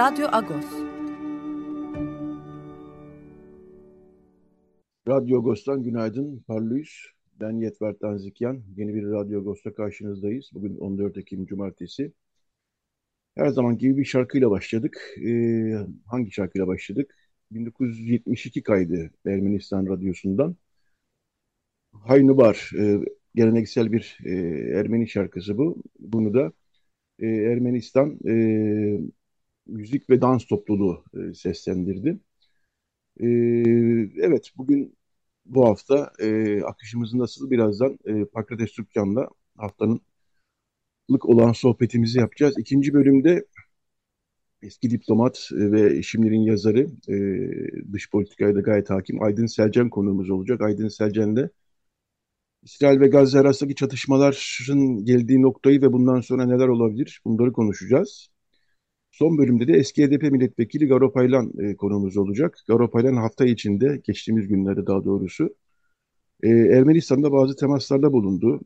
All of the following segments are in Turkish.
Radyo Agos. Radyo Agos'tan günaydın. Parlıyız. Ben Yetver Tanzikyan. Yeni bir Radyo Agos'ta karşınızdayız. Bugün 14 Ekim Cumartesi. Her zaman gibi bir şarkıyla başladık. Ee, hangi şarkıyla başladık? 1972 kaydı Ermenistan Radyosu'ndan. Haynubar, e, geleneksel bir e, Ermeni şarkısı bu. Bunu da e, Ermenistan e, müzik ve dans topluluğu e, seslendirdi. E, evet, bugün bu hafta e, akışımız nasıl birazdan e, Pakrates Türkcan'la haftanın olan sohbetimizi yapacağız. İkinci bölümde eski diplomat ve şimdinin yazarı, e, dış politikaya da gayet hakim Aydın Selcan konuğumuz olacak. Aydın Selcan'la İsrail ve Gazze arasındaki çatışmaların geldiği noktayı ve bundan sonra neler olabilir bunları konuşacağız. Son bölümde de eski HDP milletvekili Garo Paylan e, konuğumuz olacak. Garo Paylan hafta içinde, geçtiğimiz günlerde daha doğrusu, e, Ermenistan'da bazı temaslarda bulundu.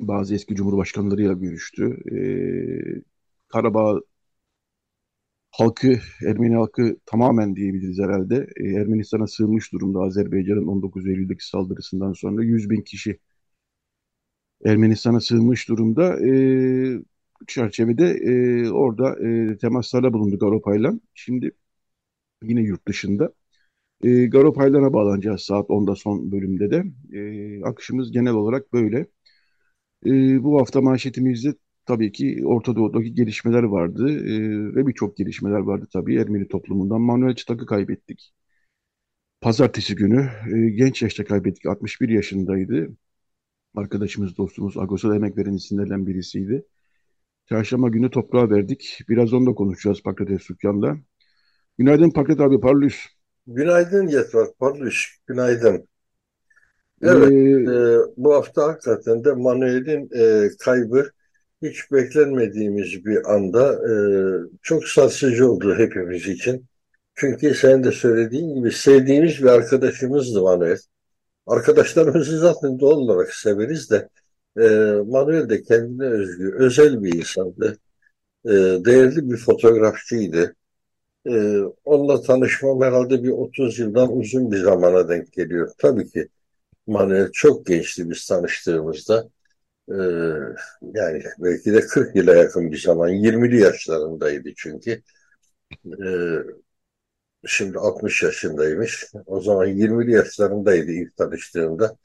Bazı eski cumhurbaşkanlarıyla görüştü. E, Karabağ halkı, Ermeni halkı tamamen diyebiliriz herhalde. E, Ermenistan'a sığınmış durumda Azerbaycan'ın 19 Eylül'deki saldırısından sonra 100 bin kişi Ermenistan'a sığınmış durumda. E, çerçevede e, orada e, temaslarda bulunduk Garopay'la. Şimdi yine yurt dışında. E, Garopay'lara bağlanacağız saat 10'da son bölümde de. E, akışımız genel olarak böyle. E, bu hafta manşetimizde tabii ki Orta Doğu'daki gelişmeler vardı e, ve birçok gelişmeler vardı tabii Ermeni toplumundan. Manuel Çıtak'ı kaybettik. Pazartesi günü e, genç yaşta kaybettik. 61 yaşındaydı. Arkadaşımız, dostumuz, Agos'a emek veren isimlerden birisiydi. Çarşamba günü toprağa verdik. Biraz onu da konuşacağız Pakrates Sükyan'la. Günaydın Pakrat abi, parlıyız. Günaydın Yetvar, parlıyız. Günaydın. Evet, ee, e, bu hafta hakikaten de Manuel'in e, kaybı hiç beklenmediğimiz bir anda e, çok sarsıcı oldu hepimiz için. Çünkü sen de söylediğin gibi sevdiğimiz bir arkadaşımızdı Manuel. Arkadaşlarımızı zaten doğal olarak severiz de e, Manuel de kendine özgü, özel bir insandı. E, değerli bir fotoğrafçıydı. E, onunla tanışmam herhalde bir 30 yıldan uzun bir zamana denk geliyor. Tabii ki Manuel çok gençti biz tanıştığımızda. E, yani belki de 40 yıla yakın bir zaman. 20'li yaşlarındaydı çünkü. E, şimdi 60 yaşındaymış. O zaman 20'li yaşlarındaydı ilk tanıştığımda.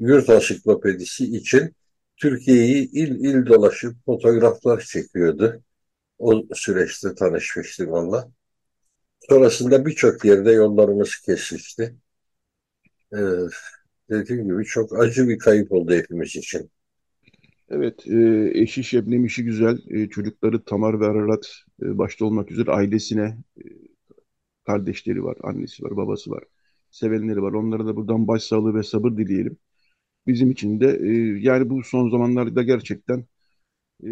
Yurt ansiklopedisi için Türkiye'yi il il dolaşıp fotoğraflar çekiyordu. O süreçte tanışmıştık onunla. Sonrasında birçok yerde yollarımız kesişti. Ee, dediğim gibi çok acı bir kayıp oldu hepimiz için. Evet, e, eşi Şebnem işi güzel. E, çocukları Tamar ve Ararat e, başta olmak üzere ailesine, e, kardeşleri var, annesi var, babası var, sevenleri var. Onlara da buradan başsağlığı ve sabır dileyelim bizim için de e, yani bu son zamanlarda gerçekten e,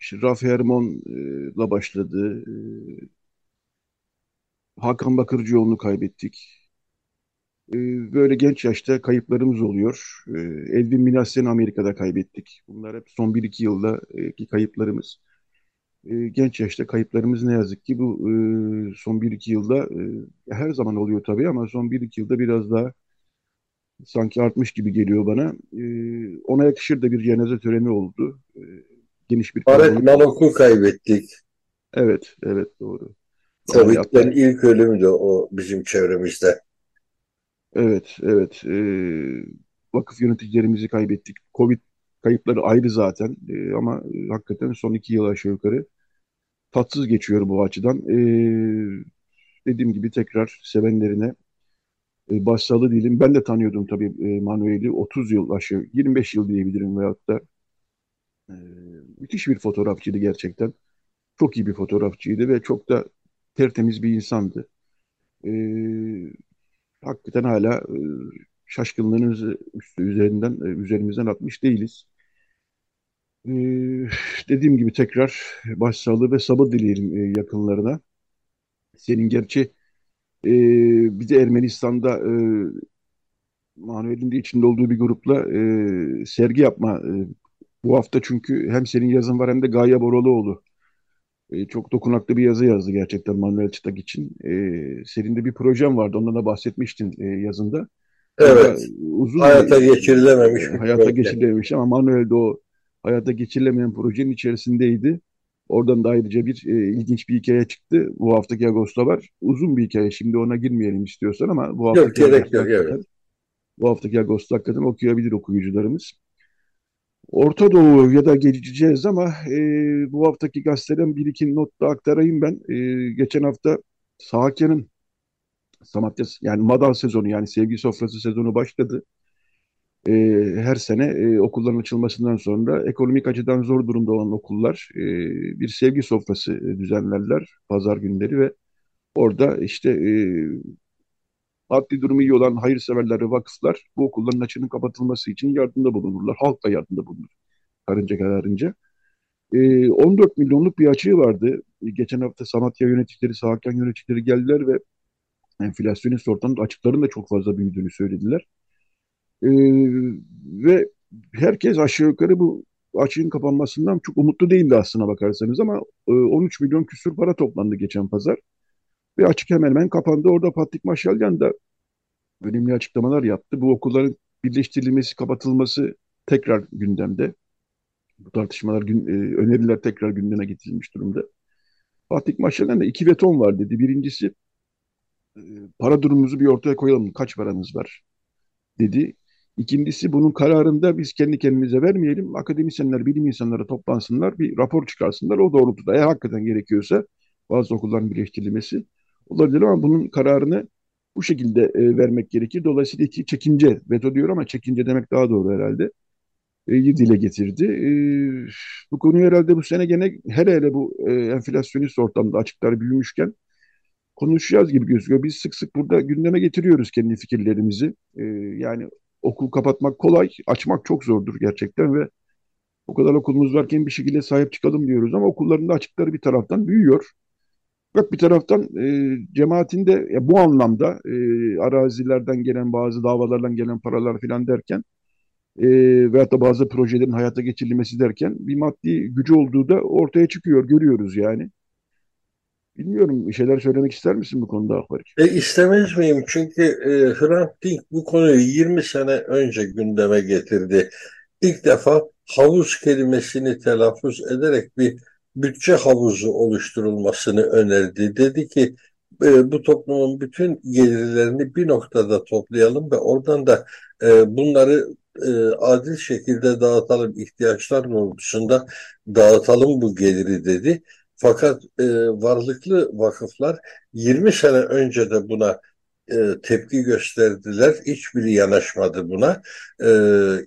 işte Rafi Ermon'la başladı. E, Hakan Bakırcıoğlu'nu kaybettik. E, böyle genç yaşta kayıplarımız oluyor. E, Elvin Minasyan'ı Amerika'da kaybettik. Bunlar hep son 1-2 yıldaki kayıplarımız. E, genç yaşta kayıplarımız ne yazık ki bu e, son 1-2 yılda e, her zaman oluyor tabii ama son 1-2 yılda biraz daha sanki artmış gibi geliyor bana. E, ona yakışır da bir cenaze töreni oldu. E, geniş bir Aret Malok'u kaybettik. Evet, evet doğru. Covid'den yani, ilk ölümdü o bizim çevremizde. Evet, evet. E, vakıf yöneticilerimizi kaybettik. Covid kayıpları ayrı zaten e, ama e, hakikaten son iki yıl aşağı yukarı tatsız geçiyor bu açıdan. E, dediğim gibi tekrar sevenlerine e, başsağlığı diyelim. Ben de tanıyordum tabii e, Manuel'i 30 yıl aşağı, 25 yıl diyebilirim veyahut da E, müthiş bir fotoğrafçıydı gerçekten. Çok iyi bir fotoğrafçıydı ve çok da tertemiz bir insandı. E, hakikaten hala e, şaşkınlığınızı üstü üzerinden e, üzerimizden atmış değiliz. E, dediğim gibi tekrar başsağlığı ve sabır dileyelim e, yakınlarına. Senin gerçi e, bir de Ermenistan'da e, Manuel'in de içinde olduğu bir grupla e, sergi yapma e, bu hafta çünkü hem senin yazın var hem de Gaye Boraloğlu e, çok dokunaklı bir yazı yazdı gerçekten Manuel Çıtak için. E, senin de bir projen vardı. Ondan da bahsetmiştin e, yazında. Evet. Uzun hayata bir, geçirilememiş. E, hayata proje. geçirilememiş ama Manuel de o hayata geçirilemeyen projenin içerisindeydi. Oradan da ayrıca bir e, ilginç bir hikaye çıktı. Bu haftaki Ağustos'ta var. Uzun bir hikaye. Şimdi ona girmeyelim istiyorsan ama bu haftaki yok, gerek yok, evet. Bu haftaki Ağustos'ta hakikaten okuyabilir okuyucularımız. Orta Doğu ya da geçeceğiz ama e, bu haftaki gazeteden bir iki not da aktarayım ben. E, geçen hafta Sahakya'nın Samatya yani Madal sezonu yani sevgi sofrası sezonu başladı. E, her sene e, okulların açılmasından sonra ekonomik açıdan zor durumda olan okullar e, bir sevgi sofrası e, düzenlerler pazar günleri ve orada işte e, maddi durumu iyi olan hayırseverler ve vakıflar bu okulların açının kapatılması için yardımda bulunurlar. Halk da yardımda bulunur karınca kararınca. E, 14 milyonluk bir açığı vardı. Geçen hafta Samatya yöneticileri, Sahakyan yöneticileri geldiler ve enflasyonist ortamda açıkların da çok fazla büyüdüğünü söylediler. E, ve herkes aşağı yukarı bu açığın kapanmasından çok umutlu değildi aslına bakarsanız ama e, 13 milyon küsur para toplandı geçen pazar. Ve açık hemen hemen kapandı. Orada Patrik Maşalyan da önemli açıklamalar yaptı. Bu okulların birleştirilmesi, kapatılması tekrar gündemde. Bu tartışmalar, gün, e, öneriler tekrar gündeme getirilmiş durumda. Fatih Maşalyan da iki beton var dedi. Birincisi e, para durumumuzu bir ortaya koyalım. Kaç paramız var dedi. İkincisi bunun kararında biz kendi kendimize vermeyelim. Akademisyenler, bilim insanları toplansınlar, bir rapor çıkarsınlar. O doğrultuda eğer hakikaten gerekiyorsa bazı okulların birleştirilmesi olabilir ama bunun kararını bu şekilde e, vermek gerekir. Dolayısıyla iki çekince, veto diyor ama çekince demek daha doğru herhalde, e, dile getirdi. E, bu konuyu herhalde bu sene gene hele hele bu e, enflasyonist ortamda açıklar büyümüşken konuşacağız gibi gözüküyor. Biz sık sık burada gündeme getiriyoruz kendi fikirlerimizi. E, yani okul kapatmak kolay, açmak çok zordur gerçekten ve o kadar okulumuz varken bir şekilde sahip çıkalım diyoruz ama okulların da açıkları bir taraftan büyüyor. Bak bir taraftan e, cemaatin de e, bu anlamda e, arazilerden gelen bazı davalardan gelen paralar filan derken e, veyahut da bazı projelerin hayata geçirilmesi derken bir maddi gücü olduğu da ortaya çıkıyor, görüyoruz yani. Bilmiyorum bir şeyler söylemek ister misin bu konuda Akbar? E, istemez miyim? Çünkü e, Hrant Dink bu konuyu 20 sene önce gündeme getirdi. İlk defa havuz kelimesini telaffuz ederek bir bütçe havuzu oluşturulmasını önerdi. Dedi ki e, bu toplumun bütün gelirlerini bir noktada toplayalım ve oradan da e, bunları e, adil şekilde dağıtalım, ihtiyaçlar doğrultusunda dağıtalım bu geliri dedi. Fakat e, varlıklı vakıflar 20 sene önce de buna e, tepki gösterdiler. Hiçbiri yanaşmadı buna. E,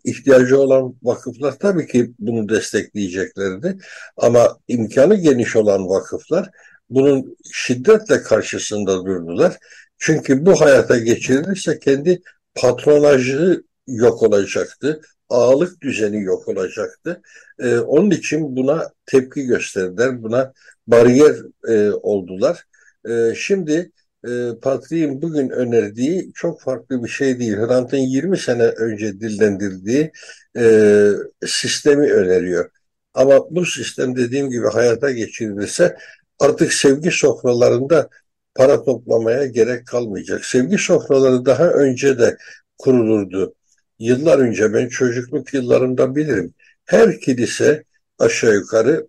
ihtiyacı olan vakıflar tabii ki bunu destekleyeceklerdi. Ama imkanı geniş olan vakıflar bunun şiddetle karşısında durdular. Çünkü bu hayata geçirilirse kendi patronajı yok olacaktı. Ağalık düzeni yok olacaktı. Ee, onun için buna tepki gösterdiler. Buna bariyer e, oldular. E, şimdi e, Patrick'in bugün önerdiği çok farklı bir şey değil. Hrant'ın 20 sene önce dillendirdiği e, sistemi öneriyor. Ama bu sistem dediğim gibi hayata geçirilirse artık sevgi sofralarında para toplamaya gerek kalmayacak. Sevgi sofraları daha önce de kurulurdu. Yıllar önce ben çocukluk yıllarımda bilirim. Her kilise aşağı yukarı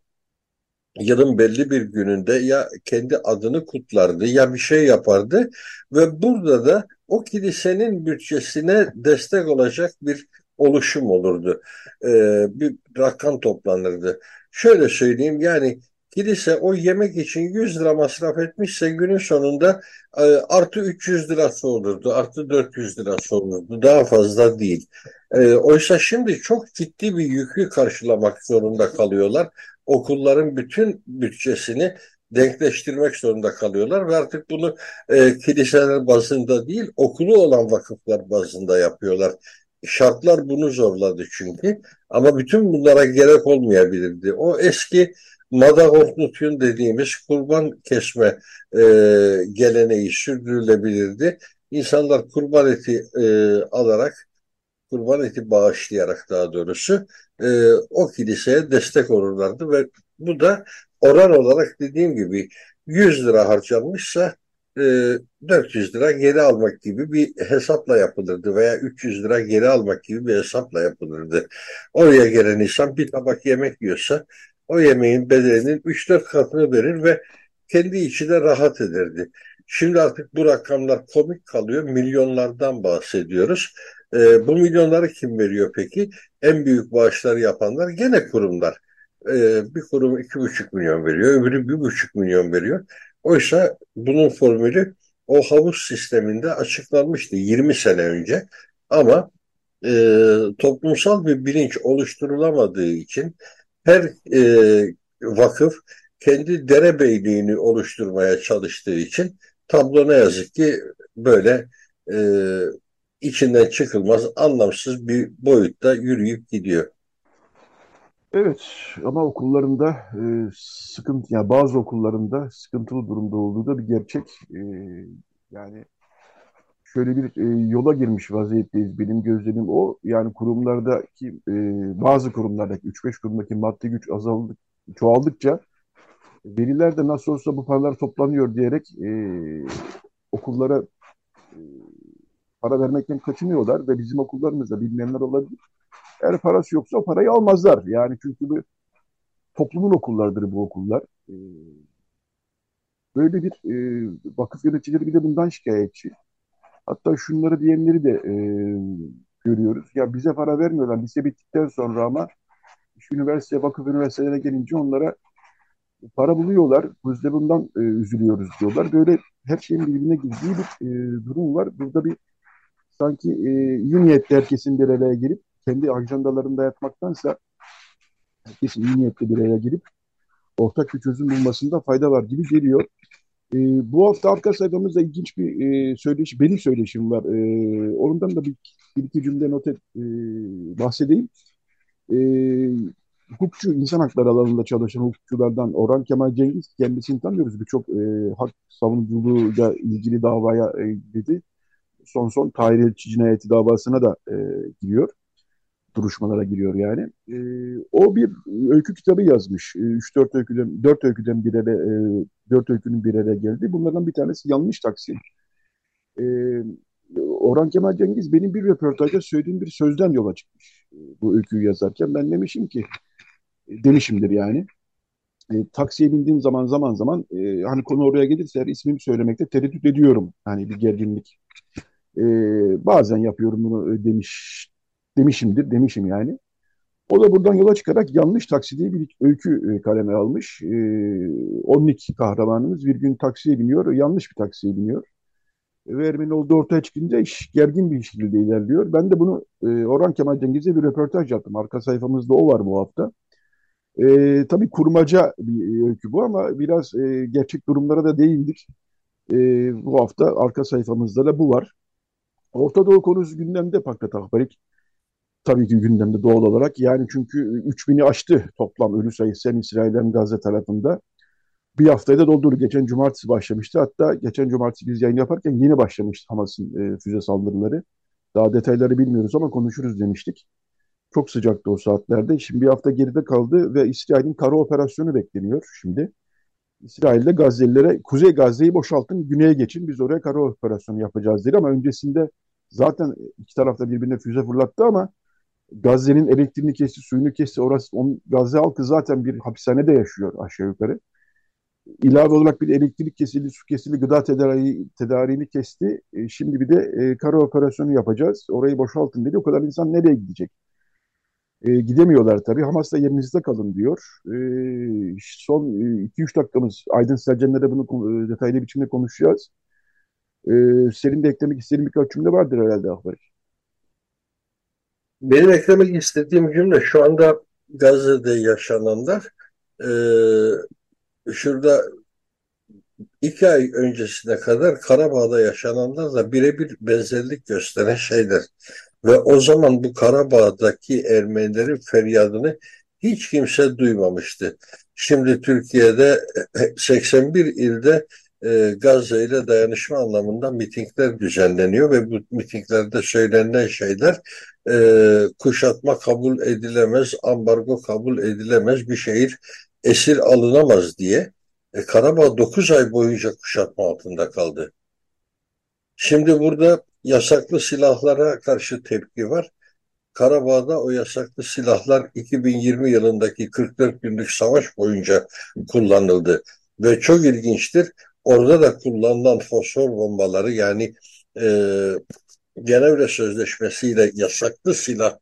yılın belli bir gününde ya kendi adını kutlardı ya bir şey yapardı ve burada da o kilisenin bütçesine destek olacak bir oluşum olurdu. Ee, bir rakam toplanırdı. Şöyle söyleyeyim yani kilise o yemek için 100 lira masraf etmişse günün sonunda e, artı 300 lirası olurdu, artı 400 lirası olurdu. Daha fazla değil. E, oysa şimdi çok ciddi bir yükü karşılamak zorunda kalıyorlar. Okulların bütün bütçesini denkleştirmek zorunda kalıyorlar ve artık bunu e, kiliseler bazında değil okulu olan vakıflar bazında yapıyorlar. Şartlar bunu zorladı çünkü ama bütün bunlara gerek olmayabilirdi. O eski Madagornutun dediğimiz kurban kesme e, geleneği sürdürülebilirdi. İnsanlar kurban eti e, alarak, kurban eti bağışlayarak daha doğrusu e, o kiliseye destek olurlardı ve bu da oran olarak dediğim gibi 100 lira harcanmışsa e, 400 lira geri almak gibi bir hesapla yapılırdı veya 300 lira geri almak gibi bir hesapla yapılırdı. Oraya gelen insan bir tabak yemek yiyorsa o yemeğin bedelinin 3-4 katını verir ve kendi içinde rahat ederdi. Şimdi artık bu rakamlar komik kalıyor. Milyonlardan bahsediyoruz. E, bu milyonları kim veriyor peki? En büyük bağışları yapanlar gene kurumlar. E, bir kurum 2,5 milyon veriyor, öbürü 1,5 milyon veriyor. Oysa bunun formülü o havuz sisteminde açıklanmıştı 20 sene önce. Ama e, toplumsal bir bilinç oluşturulamadığı için her e, vakıf kendi derebeyliğini oluşturmaya çalıştığı için tablo ne yazık ki böyle e, içinden çıkılmaz, anlamsız bir boyutta yürüyüp gidiyor. Evet ama okullarında e, sıkıntı, yani bazı okullarında sıkıntılı durumda olduğu da bir gerçek. E, yani şöyle bir e, yola girmiş vaziyetteyiz. Benim gözlemim o. Yani kurumlardaki e, bazı kurumlardaki 3-5 kurumdaki maddi güç azaldık, çoğaldıkça veliler de nasıl olsa bu paralar toplanıyor diyerek e, okullara e, para vermekten kaçınıyorlar ve bizim okullarımızda bilmeyenler olabilir. Eğer parası yoksa o parayı almazlar. Yani çünkü bu toplumun okullardır bu okullar. E, böyle bir e, vakıf yöneticileri bir de bundan şikayetçi. Hatta şunları diyenleri de e, görüyoruz. Ya bize para vermiyorlar. Lise bittikten sonra ama şu üniversite, vakıf üniversitelerine gelince onlara para buluyorlar. Biz de bundan e, üzülüyoruz diyorlar. Böyle her şeyin birbirine girdiği bir e, durum var. Burada bir sanki e, iyi niyetli herkesin bir araya gelip kendi ajandalarında yatmaktansa herkesin iyi niyetli bir araya gelip ortak bir çözüm bulmasında fayda var gibi geliyor. E, bu hafta arka sayfamızda ilginç bir e, söyleşi, benim söyleşim var. E, ondan da bir, bir iki cümle not et, e, bahsedeyim. E, hukukçu, insan hakları alanında çalışan hukukçulardan Orhan Kemal Cengiz kendisini tanıyoruz. Birçok e, hak savunuculuğuyla ilgili davaya e, dedi. Son son Tahir Elçi cinayeti davasına da e, giriyor. Duruşmalara giriyor yani. E, o bir öykü kitabı yazmış. 3-4 e, öyküden, 4 öyküden bir ele, e, 4 öykünün bir ele geldi. Bunlardan bir tanesi yanlış taksim. E, Orhan Kemal Cengiz benim bir röportajda söylediğim bir sözden yola çıkmış. E, bu öyküyü yazarken ben demişim ki demişimdir yani. E, taksiye bindiğim zaman zaman zaman e, hani konu oraya gelirse eğer ismimi söylemekte tereddüt ediyorum. Hani bir gerginlik. E, bazen yapıyorum bunu e, demiş demişimdir, demişim yani. O da buradan yola çıkarak yanlış taksi diye bir öykü e, kaleme almış. E, Onnik kahramanımız bir gün taksiye biniyor, yanlış bir taksiye biniyor. Ve Ermeni olduğu ortaya çıkınca iş gergin bir şekilde ilerliyor. Ben de bunu e, Orhan Kemal Cengiz'e bir röportaj yaptım. Arka sayfamızda o var bu hafta. E, tabii kurmaca bir öykü bu ama biraz e, gerçek durumlara da değindik. E, bu hafta arka sayfamızda da bu var. Orta Doğu konusu gündemde Pakrat Akbarik. Tabii ki gündemde doğal olarak. Yani çünkü 3000'i aştı toplam ölü sayısı hem İsrail hem Gazze tarafında. Bir haftayı da doldurdu. Geçen cumartesi başlamıştı. Hatta geçen cumartesi biz yayın yaparken yeni başlamıştı Hamas'ın e, füze saldırıları. Daha detayları bilmiyoruz ama konuşuruz demiştik. Çok sıcaktı o saatlerde. Şimdi bir hafta geride kaldı ve İsrail'in kara operasyonu bekleniyor şimdi. İsrail'de Gazze'lilere Kuzey Gazze'yi boşaltın, güneye geçin biz oraya kara operasyonu yapacağız dedi ama öncesinde zaten iki tarafta birbirine füze fırlattı ama Gazze'nin elektriğini kesti, suyunu kesti. Orası, on, Gazze halkı zaten bir hapishanede yaşıyor aşağı yukarı. İlave olarak bir elektrik kesildi, su kesildi, gıda tedariği, tedariğini kesti. E, şimdi bir de e, kara operasyonu yapacağız. Orayı boşaltın dedi. O kadar insan nereye gidecek? E, gidemiyorlar tabii. Hamas da yerinizde kalın diyor. E, son 2-3 dakikamız Aydın Selcan'la bunu e, detaylı biçimde konuşacağız. E, senin de eklemek istediğin birkaç cümle vardır herhalde Ahmet. Benim eklemek istediğim cümle şu anda Gazze'de yaşananlar e, şurada iki ay öncesine kadar Karabağ'da yaşananlarla birebir benzerlik gösteren şeyler. Ve o zaman bu Karabağ'daki Ermenilerin feryadını hiç kimse duymamıştı. Şimdi Türkiye'de 81 ilde e, Gazze ile dayanışma anlamında mitingler düzenleniyor ve bu mitinglerde söylenen şeyler e, kuşatma kabul edilemez, ambargo kabul edilemez, bir şehir esir alınamaz diye. E, Karabağ 9 ay boyunca kuşatma altında kaldı. Şimdi burada yasaklı silahlara karşı tepki var. Karabağ'da o yasaklı silahlar 2020 yılındaki 44 günlük savaş boyunca kullanıldı. Ve çok ilginçtir, orada da kullanılan fosfor bombaları yani e, Cenevre Sözleşmesi ile yasaklı silah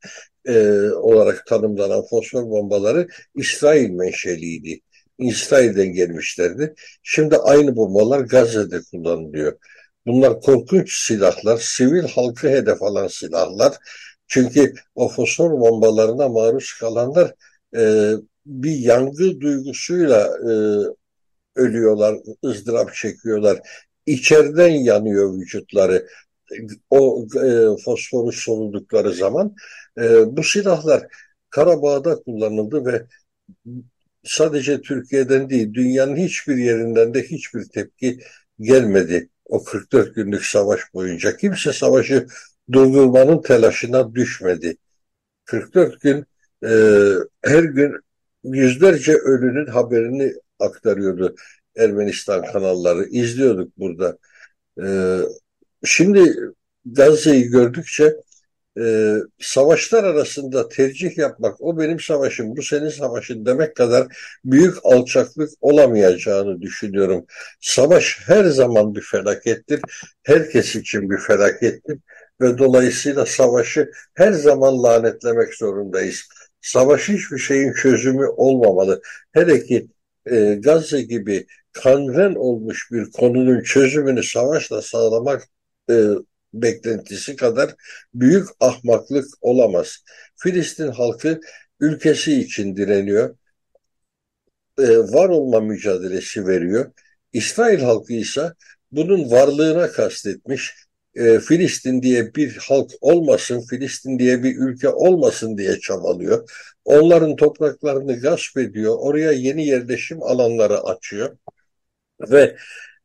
e, olarak tanımlanan fosfor bombaları İsrail menşeliydi. İsrail'den gelmişlerdi. Şimdi aynı bombalar Gazze'de kullanılıyor. Bunlar korkunç silahlar, sivil halkı hedef alan silahlar. Çünkü o fosfor bombalarına maruz kalanlar e, bir yangı duygusuyla e, ölüyorlar, ızdırap çekiyorlar. İçeriden yanıyor vücutları o e, fosforu soludukları zaman. E, bu silahlar Karabağ'da kullanıldı ve sadece Türkiye'den değil dünyanın hiçbir yerinden de hiçbir tepki gelmedi o 44 günlük savaş boyunca. Kimse savaşı durdurmanın telaşına düşmedi. 44 gün e, her gün yüzlerce ölünün haberini aktarıyordu Ermenistan kanalları. İzliyorduk burada. E, şimdi Gazze'yi gördükçe e, savaşlar arasında tercih yapmak, o benim savaşım, bu senin savaşın demek kadar büyük alçaklık olamayacağını düşünüyorum. Savaş her zaman bir felakettir, herkes için bir felakettir ve dolayısıyla savaşı her zaman lanetlemek zorundayız. Savaş hiçbir şeyin çözümü olmamalı. Hele ki e, Gazze gibi kanren olmuş bir konunun çözümünü savaşla sağlamak e, beklentisi kadar büyük ahmaklık olamaz. Filistin halkı ülkesi için direniyor. E, var olma mücadelesi veriyor. İsrail halkı ise bunun varlığına kastetmiş. E, Filistin diye bir halk olmasın, Filistin diye bir ülke olmasın diye çabalıyor. Onların topraklarını gasp ediyor. Oraya yeni yerleşim alanları açıyor. Ve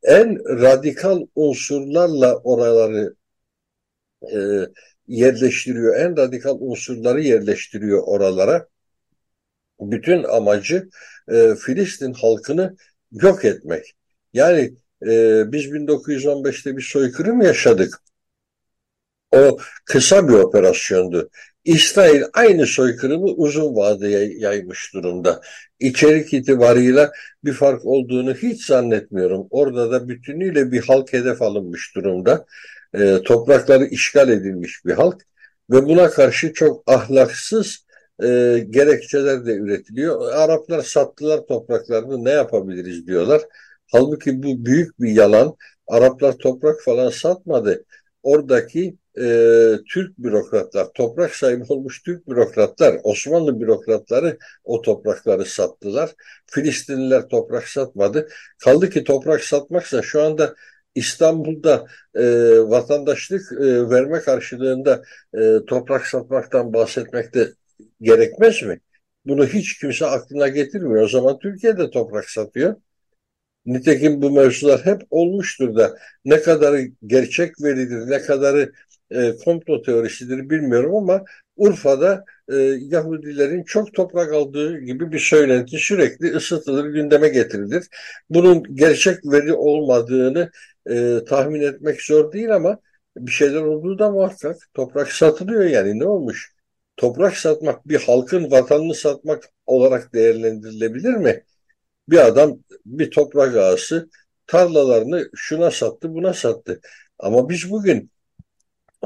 en radikal unsurlarla oraları e, yerleştiriyor. En radikal unsurları yerleştiriyor oralara. Bütün amacı e, Filistin halkını yok etmek. Yani e, biz 1915'te bir soykırım yaşadık. O kısa bir operasyondu. İsrail aynı soykırımı uzun vadeye yaymış durumda. İçerik itibarıyla bir fark olduğunu hiç zannetmiyorum. Orada da bütünüyle bir halk hedef alınmış durumda e, toprakları işgal edilmiş bir halk ve buna karşı çok ahlaksız e, gerekçeler de üretiliyor. Araplar sattılar topraklarını ne yapabiliriz diyorlar. Halbuki bu büyük bir yalan. Araplar toprak falan satmadı. Oradaki e, Türk bürokratlar, toprak sahibi olmuş Türk bürokratlar, Osmanlı bürokratları o toprakları sattılar. Filistinliler toprak satmadı. Kaldı ki toprak satmaksa şu anda İstanbul'da e, vatandaşlık e, verme karşılığında e, toprak satmaktan bahsetmekte gerekmez mi? Bunu hiç kimse aklına getirmiyor. O zaman Türkiye'de toprak satıyor. Nitekim bu mevzular hep olmuştur da ne kadarı gerçek veridir, ne kadarı e, komplo teorisidir bilmiyorum ama Urfa'da e, Yahudilerin çok toprak aldığı gibi bir söylenti sürekli ısıtılır, gündeme getirilir. Bunun gerçek veri olmadığını e, tahmin etmek zor değil ama bir şeyler olduğu da muhakkak. Toprak satılıyor yani ne olmuş? Toprak satmak bir halkın vatanını satmak olarak değerlendirilebilir mi? Bir adam bir toprak ağası tarlalarını şuna sattı buna sattı. Ama biz bugün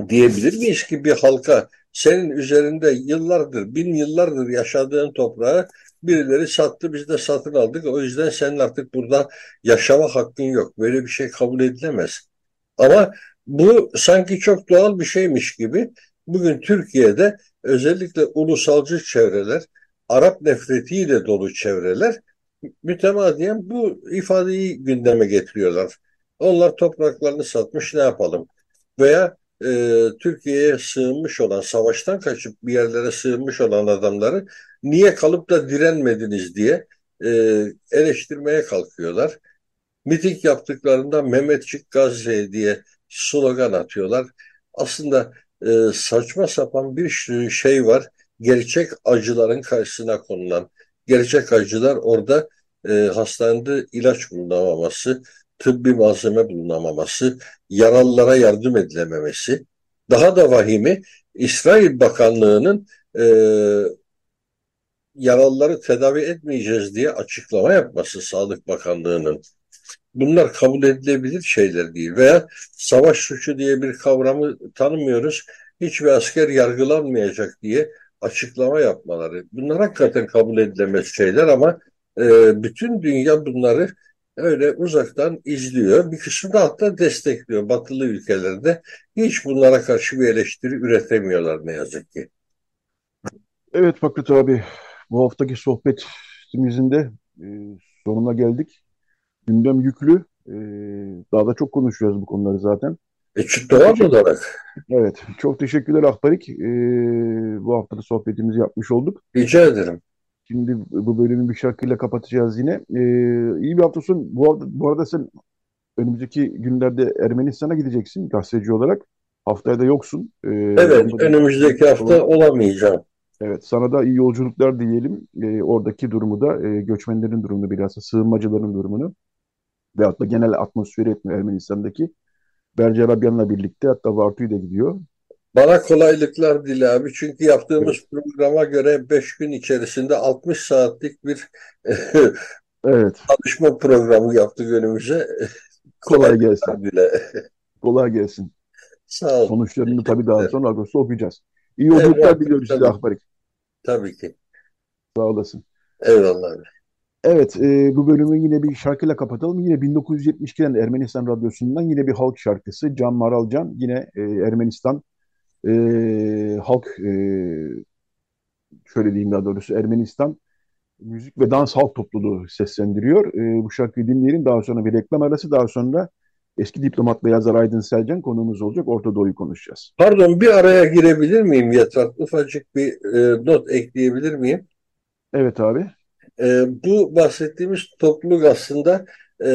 diyebilir miyiz ki bir halka senin üzerinde yıllardır, bin yıllardır yaşadığın toprağı birileri sattı, biz de satın aldık. O yüzden senin artık burada yaşama hakkın yok. Böyle bir şey kabul edilemez. Ama bu sanki çok doğal bir şeymiş gibi bugün Türkiye'de özellikle ulusalcı çevreler, Arap nefretiyle dolu çevreler mütemadiyen bu ifadeyi gündeme getiriyorlar. Onlar topraklarını satmış ne yapalım? Veya e, Türkiye'ye sığınmış olan, savaştan kaçıp bir yerlere sığınmış olan adamları niye kalıp da direnmediniz diye e, eleştirmeye kalkıyorlar. Miting yaptıklarında Mehmetçik Gazze diye slogan atıyorlar. Aslında e, saçma sapan bir şey var. Gerçek acıların karşısına konulan. Gerçek acılar orada e, hastanede ilaç bulunamaması, tıbbi malzeme bulunamaması, yaralılara yardım edilememesi. Daha da vahimi İsrail Bakanlığı'nın e, yaralıları tedavi etmeyeceğiz diye açıklama yapması Sağlık Bakanlığı'nın. Bunlar kabul edilebilir şeyler değil. Veya savaş suçu diye bir kavramı tanımıyoruz. Hiçbir asker yargılanmayacak diye açıklama yapmaları. Bunlar hakikaten kabul edilemez şeyler ama e, bütün dünya bunları öyle uzaktan izliyor. Bir kısmı da hatta destekliyor. Batılı ülkelerde hiç bunlara karşı bir eleştiri üretemiyorlar ne yazık ki. Evet Fakret abi bu haftaki sohbetimizin de e, sonuna geldik. Gündem yüklü. E, daha da çok konuşuyoruz bu konuları zaten. E, doğal olarak. Evet. Çok teşekkürler Ahbarik. E, bu hafta da sohbetimizi yapmış olduk. Rica ederim. Şimdi bu bölümü bir şarkıyla kapatacağız yine. Ee, iyi bir hafta sonu. Bu, arada, bu arada sen önümüzdeki günlerde Ermenistan'a gideceksin gazeteci olarak. Haftaya da yoksun. Ee, evet, önümüzdeki hafta olamayacağım. Evet, sana da iyi yolculuklar diyelim. Ee, oradaki durumu da, e, göçmenlerin durumunu bilhassa sığınmacıların durumunu veyahut da genel atmosferi Ermenistan'daki. Berce Arabyan'la birlikte hatta Vartu'yu da gidiyor. Bana kolaylıklar dile abi. Çünkü yaptığımız evet. programa göre 5 gün içerisinde 60 saatlik bir evet. çalışma programı yaptık önümüze. Kolay gelsin. Dile. Kolay gelsin. Sağ ol. Sonuçlarını tabii daha sonra Ağustos'ta okuyacağız. İyi yolculuklar evet, diliyoruz size Ahbarik. Tabii ki. Sağ olasın. Eyvallah abi. Evet, e, bu bölümü yine bir şarkıyla kapatalım. Yine 1972'den Ermenistan Radyosu'ndan yine bir halk şarkısı. Can Maralcan yine e, Ermenistan e, halk e, şöyle diyeyim daha doğrusu Ermenistan müzik ve dans halk topluluğu seslendiriyor. E, bu şarkıyı dinleyelim. Daha sonra bir reklam arası. Daha sonra eski diplomat ve yazar Aydın Selcan konuğumuz olacak. Orta Doğu'yu konuşacağız. Pardon bir araya girebilir miyim Yatrak? Ufacık bir e, not ekleyebilir miyim? Evet abi. E, bu bahsettiğimiz topluluk aslında e,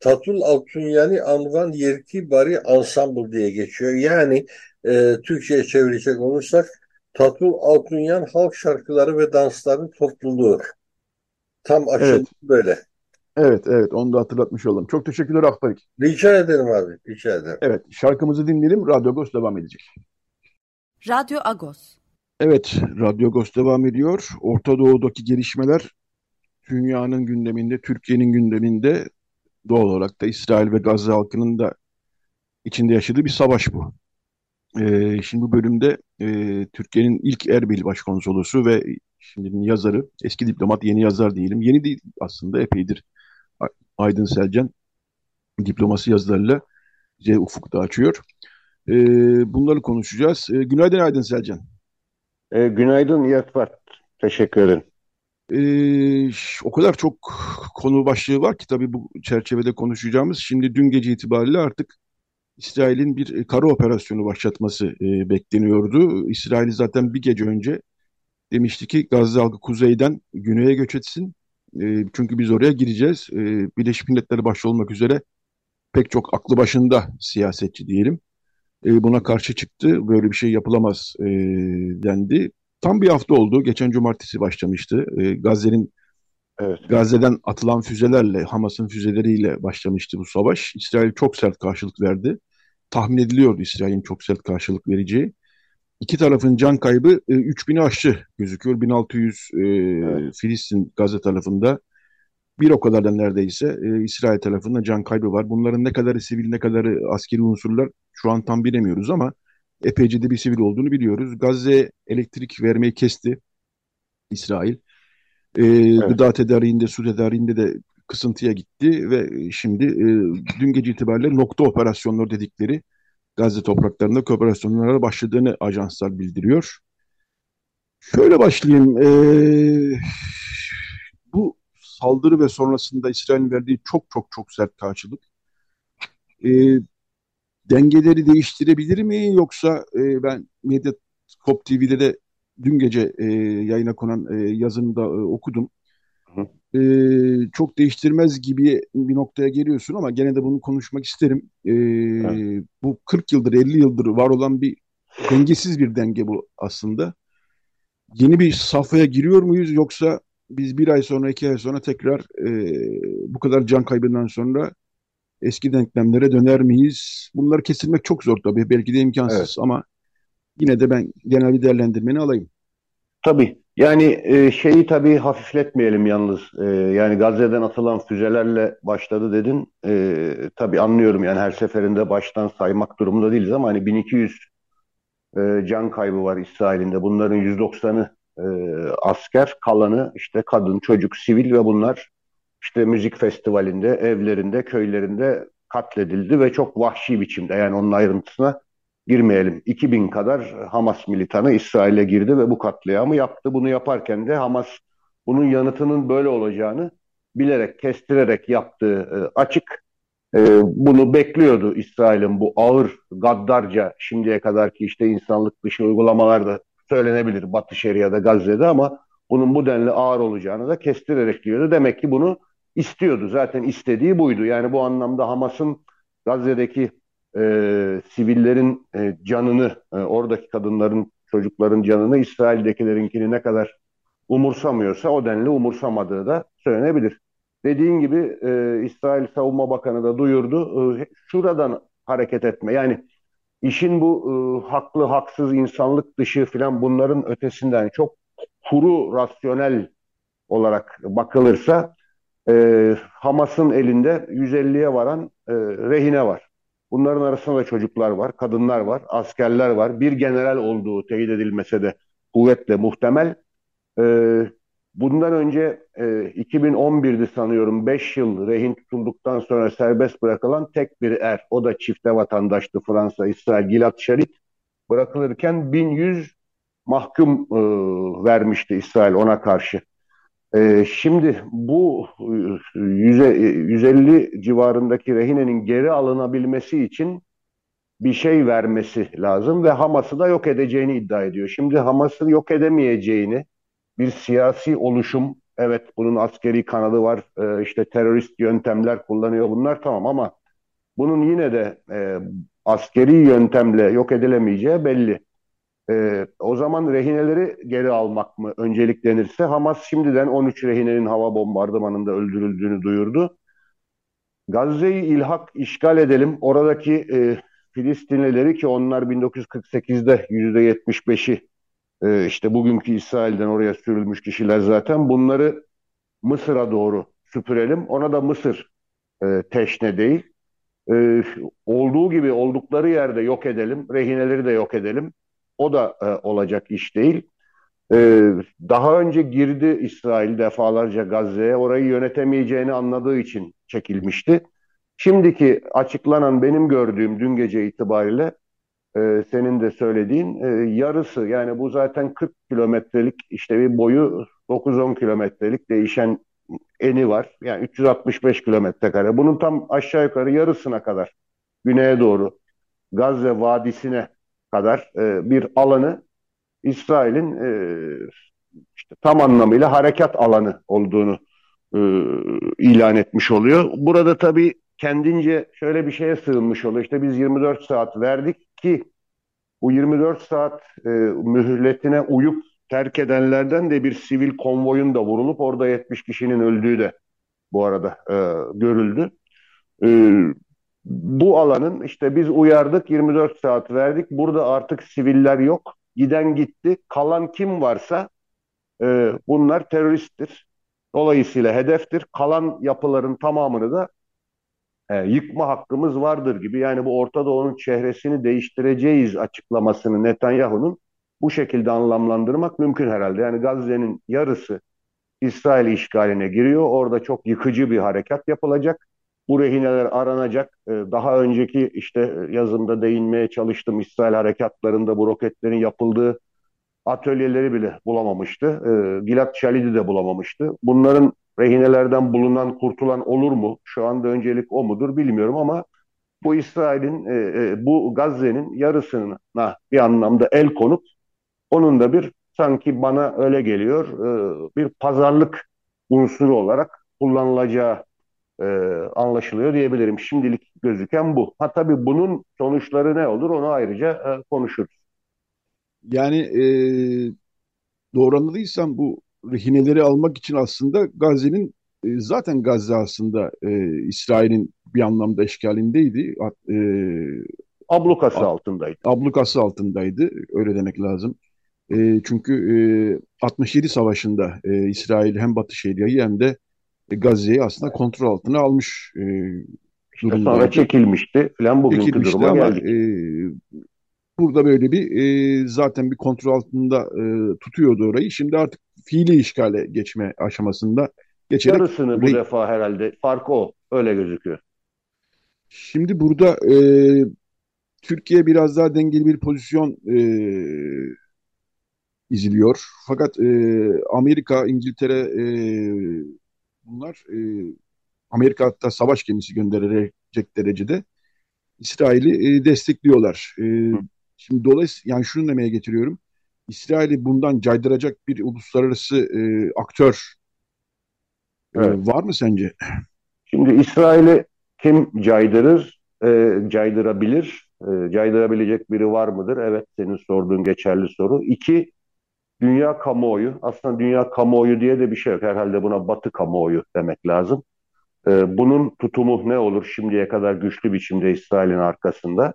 Tatul Altunyani Anvan Yerki Bari Ensemble diye geçiyor. Yani e, Türkçe'ye çevirecek olursak Tatul Altunyan Halk Şarkıları ve Dansların Topluluğu. Tam açıldı evet. böyle. Evet, evet. Onu da hatırlatmış olalım. Çok teşekkürler Akbarik. Rica ederim abi. Rica ederim. Evet. Şarkımızı dinleyelim. Radyo Agos devam edecek. Radyo Agos. Evet. Radyo Agos devam ediyor. Orta Doğu'daki gelişmeler dünyanın gündeminde, Türkiye'nin gündeminde doğal olarak da İsrail ve Gazze halkının da içinde yaşadığı bir savaş bu. E, şimdi bu bölümde e, Türkiye'nin ilk Erbil Başkonsolosu ve şimdi yazarı, eski diplomat, yeni yazar diyelim. Yeni değil aslında epeydir Aydın Selcan diplomasi yazılarıyla bize ufukta açıyor. E, bunları konuşacağız. E, günaydın Aydın Selcan. E, günaydın Yatvat. Teşekkür ederim. Ee, o kadar çok konu başlığı var ki tabii bu çerçevede konuşacağımız. Şimdi dün gece itibariyle artık İsrail'in bir e, kara operasyonu başlatması e, bekleniyordu. İsrail zaten bir gece önce demişti ki Gazze halkı kuzeyden güneye göç etsin. E, çünkü biz oraya gireceğiz. E, Birleşmiş Milletler başta olmak üzere pek çok aklı başında siyasetçi diyelim. E, buna karşı çıktı. Böyle bir şey yapılamaz e, dendi. Tam bir hafta oldu. Geçen cumartesi başlamıştı. E, Gazze'nin Evet. Gazze'den atılan füzelerle, Hamas'ın füzeleriyle başlamıştı bu savaş. İsrail çok sert karşılık verdi. Tahmin ediliyordu İsrail'in çok sert karşılık vereceği. İki tarafın can kaybı e, 3000'i aştı gözüküyor. 1600 e, evet. Filistin Gazze tarafında. Bir o kadar da neredeyse e, İsrail tarafında can kaybı var. Bunların ne kadarı sivil ne kadarı askeri unsurlar Şu an tam bilemiyoruz ama epeyce de bir sivil olduğunu biliyoruz. Gazze elektrik vermeyi kesti İsrail. E, evet. Gıda tedariğinde, su tedariğinde de kısıntıya gitti ve şimdi e, dün gece itibariyle nokta operasyonları dedikleri Gazze topraklarında operasyonlara başladığını ajanslar bildiriyor. Şöyle başlayayım. E, bu saldırı ve sonrasında İsrail'in verdiği çok çok çok sert karşılık e, dengeleri değiştirebilir mi yoksa e, ben Medyakop TV'de de dün gece e, yayına konan e, yazını da e, okudum. E, çok değiştirmez gibi bir noktaya geliyorsun ama gene de bunu konuşmak isterim. E, evet. Bu 40 yıldır 50 yıldır var olan bir dengesiz bir denge bu aslında. Yeni bir safhaya giriyor muyuz yoksa biz bir ay sonra iki ay sonra tekrar e, bu kadar can kaybından sonra eski denklemlere döner miyiz? Bunları kesilmek çok zor tabii. Belki de imkansız evet. ama yine de ben genel bir değerlendirmeni alayım. Tabii. Yani e, şeyi tabii hafifletmeyelim yalnız. E, yani Gazze'den atılan füzelerle başladı dedin. E, tabii anlıyorum yani her seferinde baştan saymak durumunda değiliz ama hani 1200 e, can kaybı var İsrail'inde. Bunların 190'ı e, asker, kalanı işte kadın, çocuk, sivil ve bunlar işte müzik festivalinde, evlerinde, köylerinde katledildi ve çok vahşi biçimde yani onun ayrıntısına girmeyelim. 2000 kadar Hamas militanı İsrail'e girdi ve bu katliamı yaptı. Bunu yaparken de Hamas bunun yanıtının böyle olacağını bilerek, kestirerek yaptığı e, açık. E, bunu bekliyordu İsrail'in bu ağır, gaddarca şimdiye kadarki işte insanlık dışı uygulamalarda söylenebilir Batı Şeria'da, Gazze'de ama bunun bu denli ağır olacağını da kestirerek diyordu. Demek ki bunu istiyordu. Zaten istediği buydu. Yani bu anlamda Hamas'ın Gazze'deki e, sivillerin e, canını, e, oradaki kadınların, çocukların canını İsrail'dekilerinkini ne kadar umursamıyorsa o denli umursamadığı da söylenebilir. Dediğin gibi e, İsrail Savunma Bakanı da duyurdu. E, şuradan hareket etme. Yani işin bu e, haklı, haksız, insanlık dışı filan bunların ötesinden çok kuru, rasyonel olarak bakılırsa e, Hamas'ın elinde 150'ye varan e, rehine var. Bunların arasında da çocuklar var, kadınlar var, askerler var. Bir general olduğu teyit edilmese de kuvvetle muhtemel. Ee, bundan önce e, 2011'di sanıyorum 5 yıl rehin tutulduktan sonra serbest bırakılan tek bir er. O da çifte vatandaştı Fransa, İsrail, Gilad Şerit. Bırakılırken 1100 mahkum e, vermişti İsrail ona karşı. Ee, şimdi bu 150 civarındaki rehinenin geri alınabilmesi için bir şey vermesi lazım ve Hamas'ı da yok edeceğini iddia ediyor. Şimdi Hamas'ı yok edemeyeceğini bir siyasi oluşum, evet bunun askeri kanadı var, e, işte terörist yöntemler kullanıyor bunlar tamam ama bunun yine de e, askeri yöntemle yok edilemeyeceği belli. E, o zaman rehineleri geri almak mı önceliklenirse Hamas şimdiden 13 rehinenin hava bombardımanında öldürüldüğünü duyurdu. Gazze'yi ilhak işgal edelim. Oradaki e, Filistinlileri ki onlar 1948'de %75'i e, işte bugünkü İsrail'den oraya sürülmüş kişiler zaten bunları Mısır'a doğru süpürelim. Ona da Mısır e, teşne değil. E, olduğu gibi oldukları yerde yok edelim. Rehineleri de yok edelim. O da e, olacak iş değil. E, daha önce girdi İsrail defalarca Gazze'ye. Orayı yönetemeyeceğini anladığı için çekilmişti. Şimdiki açıklanan benim gördüğüm dün gece itibariyle e, senin de söylediğin e, yarısı yani bu zaten 40 kilometrelik işte bir boyu 9-10 kilometrelik değişen eni var. Yani 365 kilometre kare. Bunun tam aşağı yukarı yarısına kadar güneye doğru Gazze Vadisi'ne kadar e, bir alanı İsrail'in e, işte tam anlamıyla harekat alanı olduğunu e, ilan etmiş oluyor. Burada tabii kendince şöyle bir şeye sığınmış oluyor. İşte biz 24 saat verdik ki bu 24 saat e, mühletine uyup terk edenlerden de bir sivil konvoyun da vurulup orada 70 kişinin öldüğü de bu arada e, görüldü. E, bu alanın işte biz uyardık 24 saat verdik. Burada artık siviller yok. Giden gitti. Kalan kim varsa e, bunlar teröristtir. Dolayısıyla hedeftir. Kalan yapıların tamamını da e, yıkma hakkımız vardır gibi. Yani bu Orta Doğu'nun çehresini değiştireceğiz açıklamasını Netanyahu'nun bu şekilde anlamlandırmak mümkün herhalde. Yani Gazze'nin yarısı İsrail işgaline giriyor. Orada çok yıkıcı bir harekat yapılacak. Bu rehineler aranacak. Ee, daha önceki işte yazımda değinmeye çalıştım. İsrail harekatlarında bu roketlerin yapıldığı atölyeleri bile bulamamıştı. Ee, Gilad Şalid'i de bulamamıştı. Bunların rehinelerden bulunan, kurtulan olur mu? Şu anda öncelik o mudur bilmiyorum ama bu İsrail'in, e, e, bu Gazze'nin yarısına bir anlamda el konup onun da bir sanki bana öyle geliyor e, bir pazarlık unsuru olarak kullanılacağı e, anlaşılıyor diyebilirim. Şimdilik gözüken bu. Ha tabii bunun sonuçları ne olur onu ayrıca e, konuşuruz. Yani e, doğru anladıysam bu rehineleri almak için aslında Gazze'nin e, zaten Gazze aslında e, İsrail'in bir anlamda eşkalindeydi. E, ablukası altındaydı. Ablukası altındaydı. Öyle demek lazım. E, çünkü e, 67 Savaşı'nda e, İsrail hem Batı Şeria'yı hem de Gazze'yi aslında kontrol altına almış e, işte Sonra çekilmişti falan bugünkü çekilmişti duruma ama, geldik. E, burada böyle bir e, zaten bir kontrol altında e, tutuyordu orayı. Şimdi artık fiili işgale geçme aşamasında geçerek... Yarısını bu defa herhalde fark o. Öyle gözüküyor. Şimdi burada e, Türkiye biraz daha dengeli bir pozisyon e, izliyor. Fakat e, Amerika, İngiltere e, bunlar e, Amerika hatta savaş gemisi gönderecek derecede İsrail'i e, destekliyorlar. E, şimdi dolayısıyla yani şunu demeye getiriyorum. İsrail'i bundan caydıracak bir uluslararası e, aktör e, evet. var mı sence? Şimdi İsrail'i kim caydırır, e, caydırabilir? E, caydırabilecek biri var mıdır? Evet, senin sorduğun geçerli soru. İki, dünya kamuoyu, aslında dünya kamuoyu diye de bir şey yok. Herhalde buna batı kamuoyu demek lazım. Ee, bunun tutumu ne olur şimdiye kadar güçlü biçimde İsrail'in arkasında?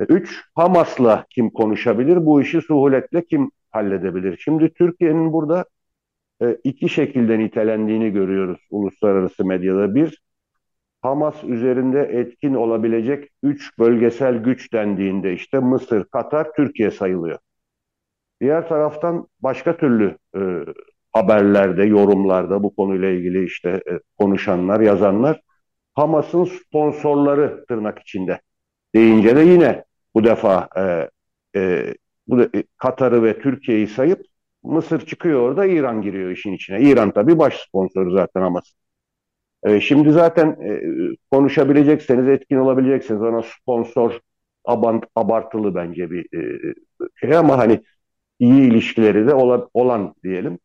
Ee, üç, Hamas'la kim konuşabilir? Bu işi suhuletle kim halledebilir? Şimdi Türkiye'nin burada e, iki şekilde nitelendiğini görüyoruz uluslararası medyada. Bir, Hamas üzerinde etkin olabilecek üç bölgesel güç dendiğinde işte Mısır, Katar, Türkiye sayılıyor. Diğer taraftan başka türlü e, haberlerde, yorumlarda bu konuyla ilgili işte e, konuşanlar, yazanlar Hamas'ın sponsorları tırnak içinde deyince de yine bu defa e, e, bu e, Katar'ı ve Türkiye'yi sayıp Mısır çıkıyor orada, İran giriyor işin içine. İran tabii baş sponsoru zaten Hamas. E, şimdi zaten e, konuşabilecekseniz, etkin olabileceksiniz. Ona sponsor abant, abartılı bence bir e, şey ama hani iyi ilişkileri de olan, diyelim.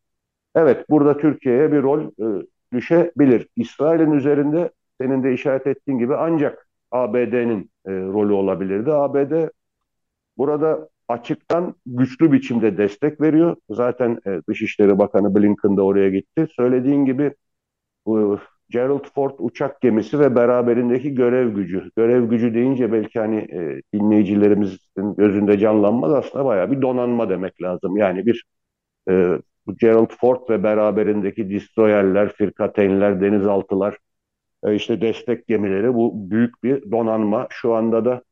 Evet burada Türkiye'ye bir rol e, düşebilir. İsrail'in üzerinde senin de işaret ettiğin gibi ancak ABD'nin e, rolü olabilirdi. ABD burada açıktan güçlü biçimde destek veriyor. Zaten e, Dışişleri Bakanı Blinken de oraya gitti. Söylediğin gibi Gerald Ford uçak gemisi ve beraberindeki görev gücü. Görev gücü deyince belki hani e, dinleyicilerimizin gözünde canlanmaz aslında bayağı bir donanma demek lazım. Yani bir e, Gerald Ford ve beraberindeki destroyerler, firkateynler, denizaltılar, e, işte destek gemileri bu büyük bir donanma. Şu anda da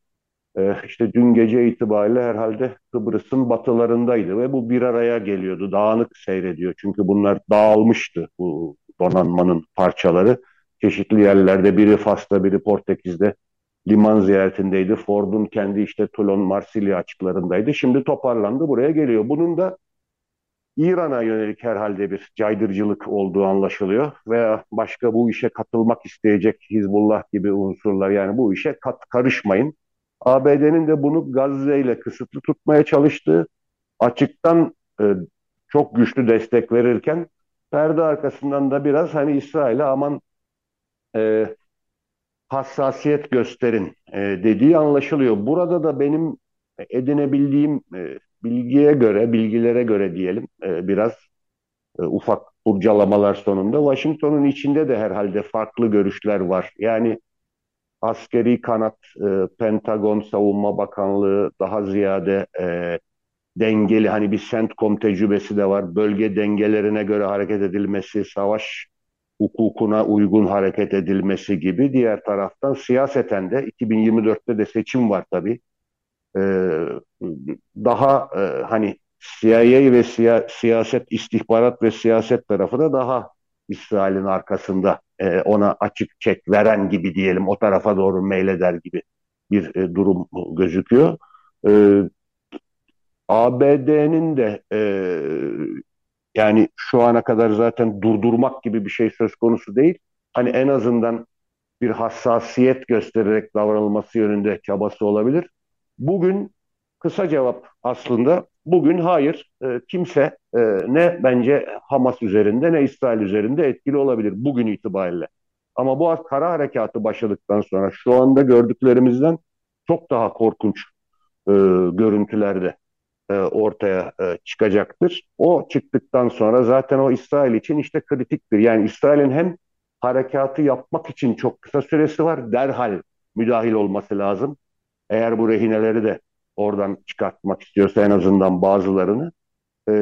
e, işte dün gece itibariyle herhalde Kıbrıs'ın batılarındaydı ve bu bir araya geliyordu. Dağınık seyrediyor çünkü bunlar dağılmıştı bu donanmanın parçaları. Çeşitli yerlerde biri Fas'ta biri Portekiz'de liman ziyaretindeydi. Ford'un kendi işte Toulon, Marsilya açıklarındaydı. Şimdi toparlandı buraya geliyor. Bunun da İran'a yönelik herhalde bir caydırıcılık olduğu anlaşılıyor veya başka bu işe katılmak isteyecek Hizbullah gibi unsurlar yani bu işe kat, karışmayın. ABD'nin de bunu Gazze ile kısıtlı tutmaya çalıştığı açıktan e, çok güçlü destek verirken perde arkasından da biraz hani İsrail'e aman e, hassasiyet gösterin e, dediği anlaşılıyor. Burada da benim edinebildiğim e, bilgiye göre, bilgilere göre diyelim e, biraz e, ufak kurcalamalar sonunda Washington'un içinde de herhalde farklı görüşler var. Yani askeri kanat, e, Pentagon, Savunma Bakanlığı daha ziyade e, dengeli hani bir CENTCOM tecrübesi de var. Bölge dengelerine göre hareket edilmesi, savaş hukukuna uygun hareket edilmesi gibi diğer taraftan siyaseten de 2024'te de seçim var tabii. Ee, daha e, hani CIA ve siya, siyaset, istihbarat ve siyaset tarafı da daha İsrail'in arkasında e, ona açık çek veren gibi diyelim o tarafa doğru meyleder gibi bir e, durum gözüküyor. E, ABD'nin de e, yani şu ana kadar zaten durdurmak gibi bir şey söz konusu değil. Hani en azından bir hassasiyet göstererek davranılması yönünde çabası olabilir. Bugün kısa cevap aslında bugün hayır e, kimse e, ne bence Hamas üzerinde ne İsrail üzerinde etkili olabilir bugün itibariyle. Ama bu kara harekatı başladıktan sonra şu anda gördüklerimizden çok daha korkunç e, görüntülerde e, ortaya e, çıkacaktır. O çıktıktan sonra zaten o İsrail için işte kritiktir. Yani İsrail'in hem harekatı yapmak için çok kısa süresi var, derhal müdahil olması lazım. Eğer bu rehineleri de oradan çıkartmak istiyorsa en azından bazılarını. Ee,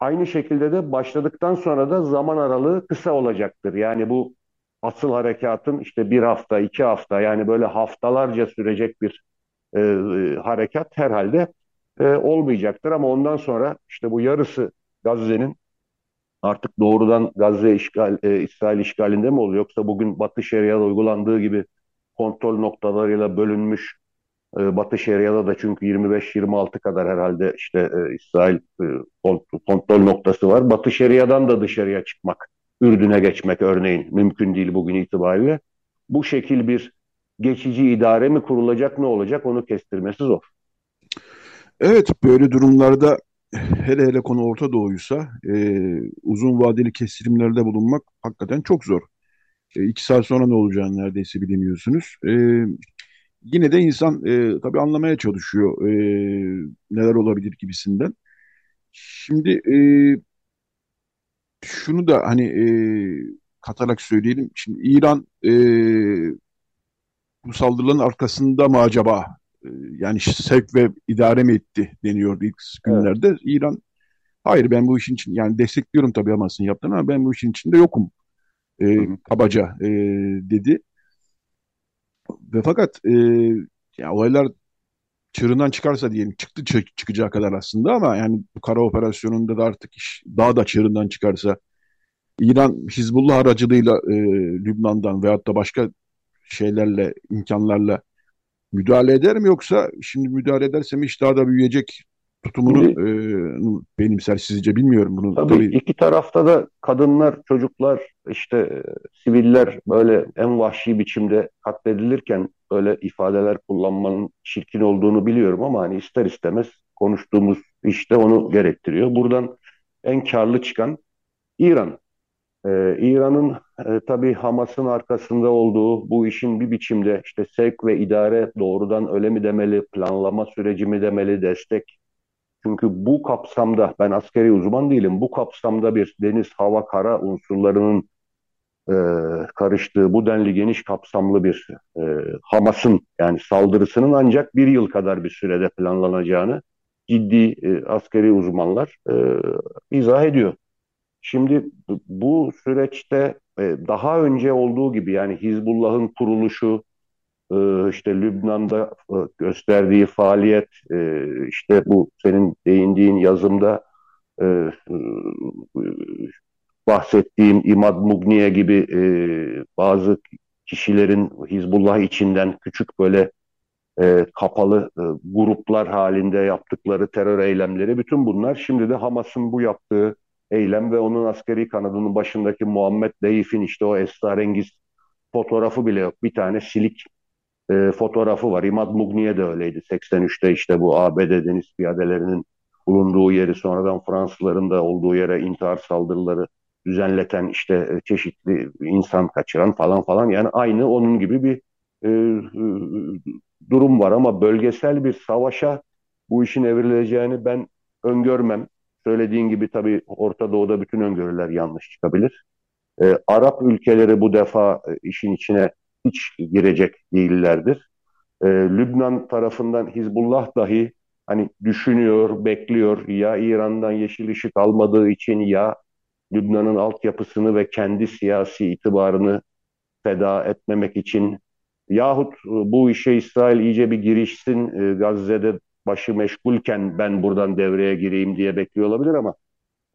aynı şekilde de başladıktan sonra da zaman aralığı kısa olacaktır. Yani bu asıl harekatın işte bir hafta, iki hafta yani böyle haftalarca sürecek bir e, harekat herhalde e, olmayacaktır. Ama ondan sonra işte bu yarısı Gazze'nin artık doğrudan Gazze işgal, e, İsrail işgalinde mi oluyor? Yoksa bugün Batı Şeria'da uygulandığı gibi kontrol noktalarıyla bölünmüş e, Batı Şeria'da da çünkü 25-26 kadar herhalde işte e, İsrail e, kontrol noktası var. Batı Şeria'dan da dışarıya çıkmak, Ürdün'e geçmek örneğin mümkün değil bugün itibariyle. Bu şekil bir geçici idare mi kurulacak ne olacak onu kestirmesi zor. Evet böyle durumlarda hele hele konu Orta Doğu'ysa e, uzun vadeli kestirimlerde bulunmak hakikaten çok zor. E, iki saat sonra ne olacağını neredeyse bilemiyorsunuz. E, yine de insan e, tabii anlamaya çalışıyor e, neler olabilir gibisinden. Şimdi e, şunu da hani e, katarak söyleyelim. Şimdi İran e, bu saldırıların arkasında mı acaba e, yani sevk ve idare mi etti deniyordu ilk günlerde. Evet. İran hayır ben bu işin için yani destekliyorum tabii Hamas'ın yaptığını ama ben bu işin içinde yokum e, kabaca e, dedi. Ve fakat e, yani olaylar çığırından çıkarsa diyelim çıktı çık çıkacağı kadar aslında ama yani bu kara operasyonunda da artık iş daha da çığırından çıkarsa İran Hizbullah aracılığıyla e, Lübnan'dan veyahut da başka şeylerle, imkanlarla müdahale eder mi yoksa şimdi müdahale edersem iş daha da büyüyecek tutumunu e, benimser sizce bilmiyorum bunu. Tabii, tabii iki tarafta da kadınlar, çocuklar, işte e, siviller böyle en vahşi biçimde katledilirken böyle ifadeler kullanmanın çirkin olduğunu biliyorum ama hani ister istemez konuştuğumuz işte onu gerektiriyor. Buradan en karlı çıkan İran. Ee, İran'ın e, tabii Hamas'ın arkasında olduğu bu işin bir biçimde işte sevk ve idare doğrudan öyle mi demeli, planlama süreci mi demeli, destek. Çünkü bu kapsamda, ben askeri uzman değilim, bu kapsamda bir deniz, hava, kara unsurlarının e, karıştığı bu denli geniş kapsamlı bir e, Hamas'ın yani saldırısının ancak bir yıl kadar bir sürede planlanacağını ciddi e, askeri uzmanlar e, izah ediyor. Şimdi bu süreçte e, daha önce olduğu gibi yani Hizbullah'ın kuruluşu, e, işte Lübnan'da e, gösterdiği faaliyet, işte bu senin değindiğin yazımda bahsettiğim İmad Mugniye gibi bazı kişilerin Hizbullah içinden küçük böyle kapalı gruplar halinde yaptıkları terör eylemleri bütün bunlar şimdi de Hamas'ın bu yaptığı eylem ve onun askeri kanadının başındaki Muhammed Deif'in işte o esrarengiz fotoğrafı bile yok. Bir tane silik e, fotoğrafı var. İmad Mugniye de öyleydi. 83'te işte bu ABD deniz piyadelerinin bulunduğu yeri sonradan Fransızların da olduğu yere intihar saldırıları düzenleten işte e, çeşitli insan kaçıran falan falan yani aynı onun gibi bir e, e, durum var ama bölgesel bir savaşa bu işin evrileceğini ben öngörmem. Söylediğin gibi tabii Orta Doğu'da bütün öngörüler yanlış çıkabilir. E, Arap ülkeleri bu defa e, işin içine hiç girecek değillerdir. E, Lübnan tarafından Hizbullah dahi hani düşünüyor, bekliyor ya İran'dan yeşil ışık almadığı için ya Lübnan'ın altyapısını ve kendi siyasi itibarını feda etmemek için yahut e, bu işe İsrail iyice bir girişsin e, Gazze'de başı meşgulken ben buradan devreye gireyim diye bekliyor olabilir ama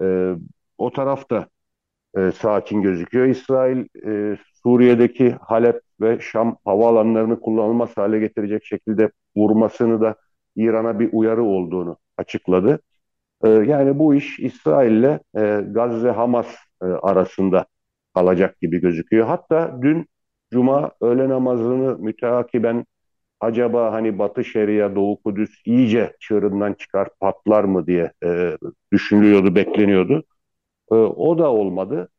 e, o tarafta e, sakin gözüküyor. İsrail e, Suriye'deki Halep ve Şam havaalanlarını kullanılmaz hale getirecek şekilde vurmasını da İran'a bir uyarı olduğunu açıkladı. E, yani bu iş İsrail'le e, Gazze-Hamas e, arasında kalacak gibi gözüküyor. Hatta dün Cuma öğle namazını müteakiben acaba hani Batı Şeria, Doğu Kudüs iyice çığırından çıkar patlar mı diye e, düşünülüyordu, bekleniyordu. E, o da olmadı.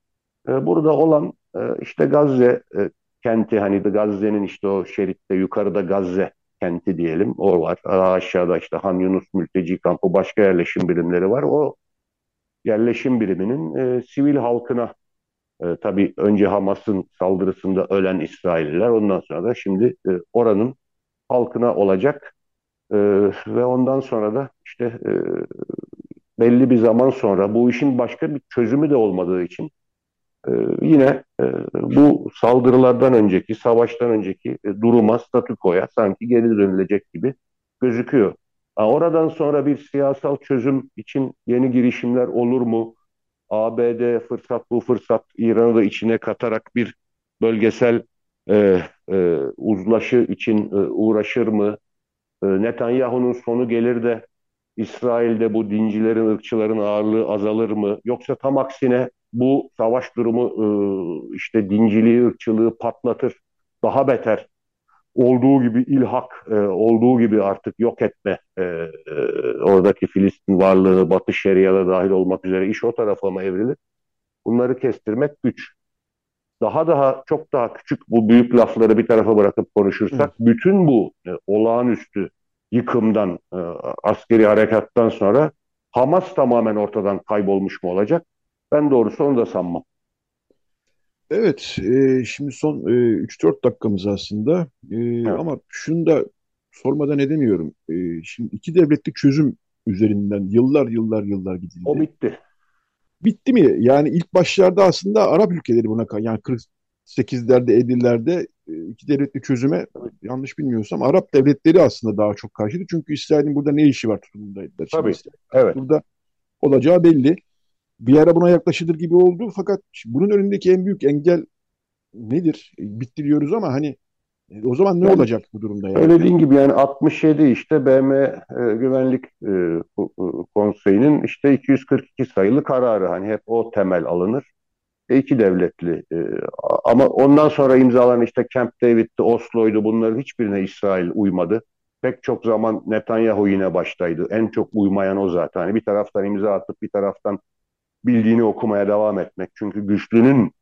E, burada olan e, işte Gazze e, kenti hani Gazze'nin işte o şeritte yukarıda Gazze kenti diyelim o var. Aşağıda işte Han Yunus mülteci kampı başka yerleşim birimleri var. O yerleşim biriminin e, sivil halkına e, tabii önce Hamas'ın saldırısında ölen İsrailliler ondan sonra da şimdi e, oranın halkına olacak e, ve ondan sonra da işte e, belli bir zaman sonra bu işin başka bir çözümü de olmadığı için e, yine e, bu saldırılardan önceki, savaştan önceki e, duruma, statükoya sanki geri dönülecek gibi gözüküyor. Ha, oradan sonra bir siyasal çözüm için yeni girişimler olur mu? ABD fırsat bu fırsat İran'ı da içine katarak bir bölgesel e, e, uzlaşı için e, uğraşır mı? E, Netanyahu'nun sonu gelir de İsrail'de bu dincilerin, ırkçıların ağırlığı azalır mı? Yoksa tam aksine bu savaş durumu e, işte dinciliği, ırkçılığı patlatır, daha beter olduğu gibi ilhak, e, olduğu gibi artık yok etme e, e, oradaki Filistin varlığı, Batı Şeria'da dahil olmak üzere iş o tarafa mı evrilir? Bunları kestirmek güç. Daha daha çok daha küçük bu büyük lafları bir tarafa bırakıp konuşursak, Hı. bütün bu e, olağanüstü yıkımdan, e, askeri harekattan sonra Hamas tamamen ortadan kaybolmuş mu olacak? Ben doğrusu onu da sanmam. Evet, e, şimdi son e, 3-4 dakikamız aslında. E, evet. Ama şunu da sormadan edemiyorum. E, şimdi iki devletli çözüm üzerinden yıllar yıllar yıllar gidildi. O bitti. Bitti mi? Yani ilk başlarda aslında Arap ülkeleri buna yani 48'lerde 50'lerde e, iki devletli çözüme yanlış bilmiyorsam Arap devletleri aslında daha çok karşıydı. Çünkü İsrail'in burada ne işi var tutumundaydılar. Tabii. Evet. Burada olacağı belli bir ara buna yaklaşılır gibi oldu. Fakat bunun önündeki en büyük engel nedir? E, bitti diyoruz ama hani e, o zaman ne yani, olacak bu durumda? Yani? Söylediğin gibi yani 67 işte BM e, Güvenlik e, e, Konseyi'nin işte 242 sayılı kararı hani hep o temel alınır. E, iki devletli e, ama ondan sonra imzalanan işte Camp David'di, Oslo'ydu bunların hiçbirine İsrail uymadı. Pek çok zaman Netanyahu yine baştaydı. En çok uymayan o zaten. Hani bir taraftan imza atıp bir taraftan bildiğini okumaya devam etmek. Çünkü güçlünün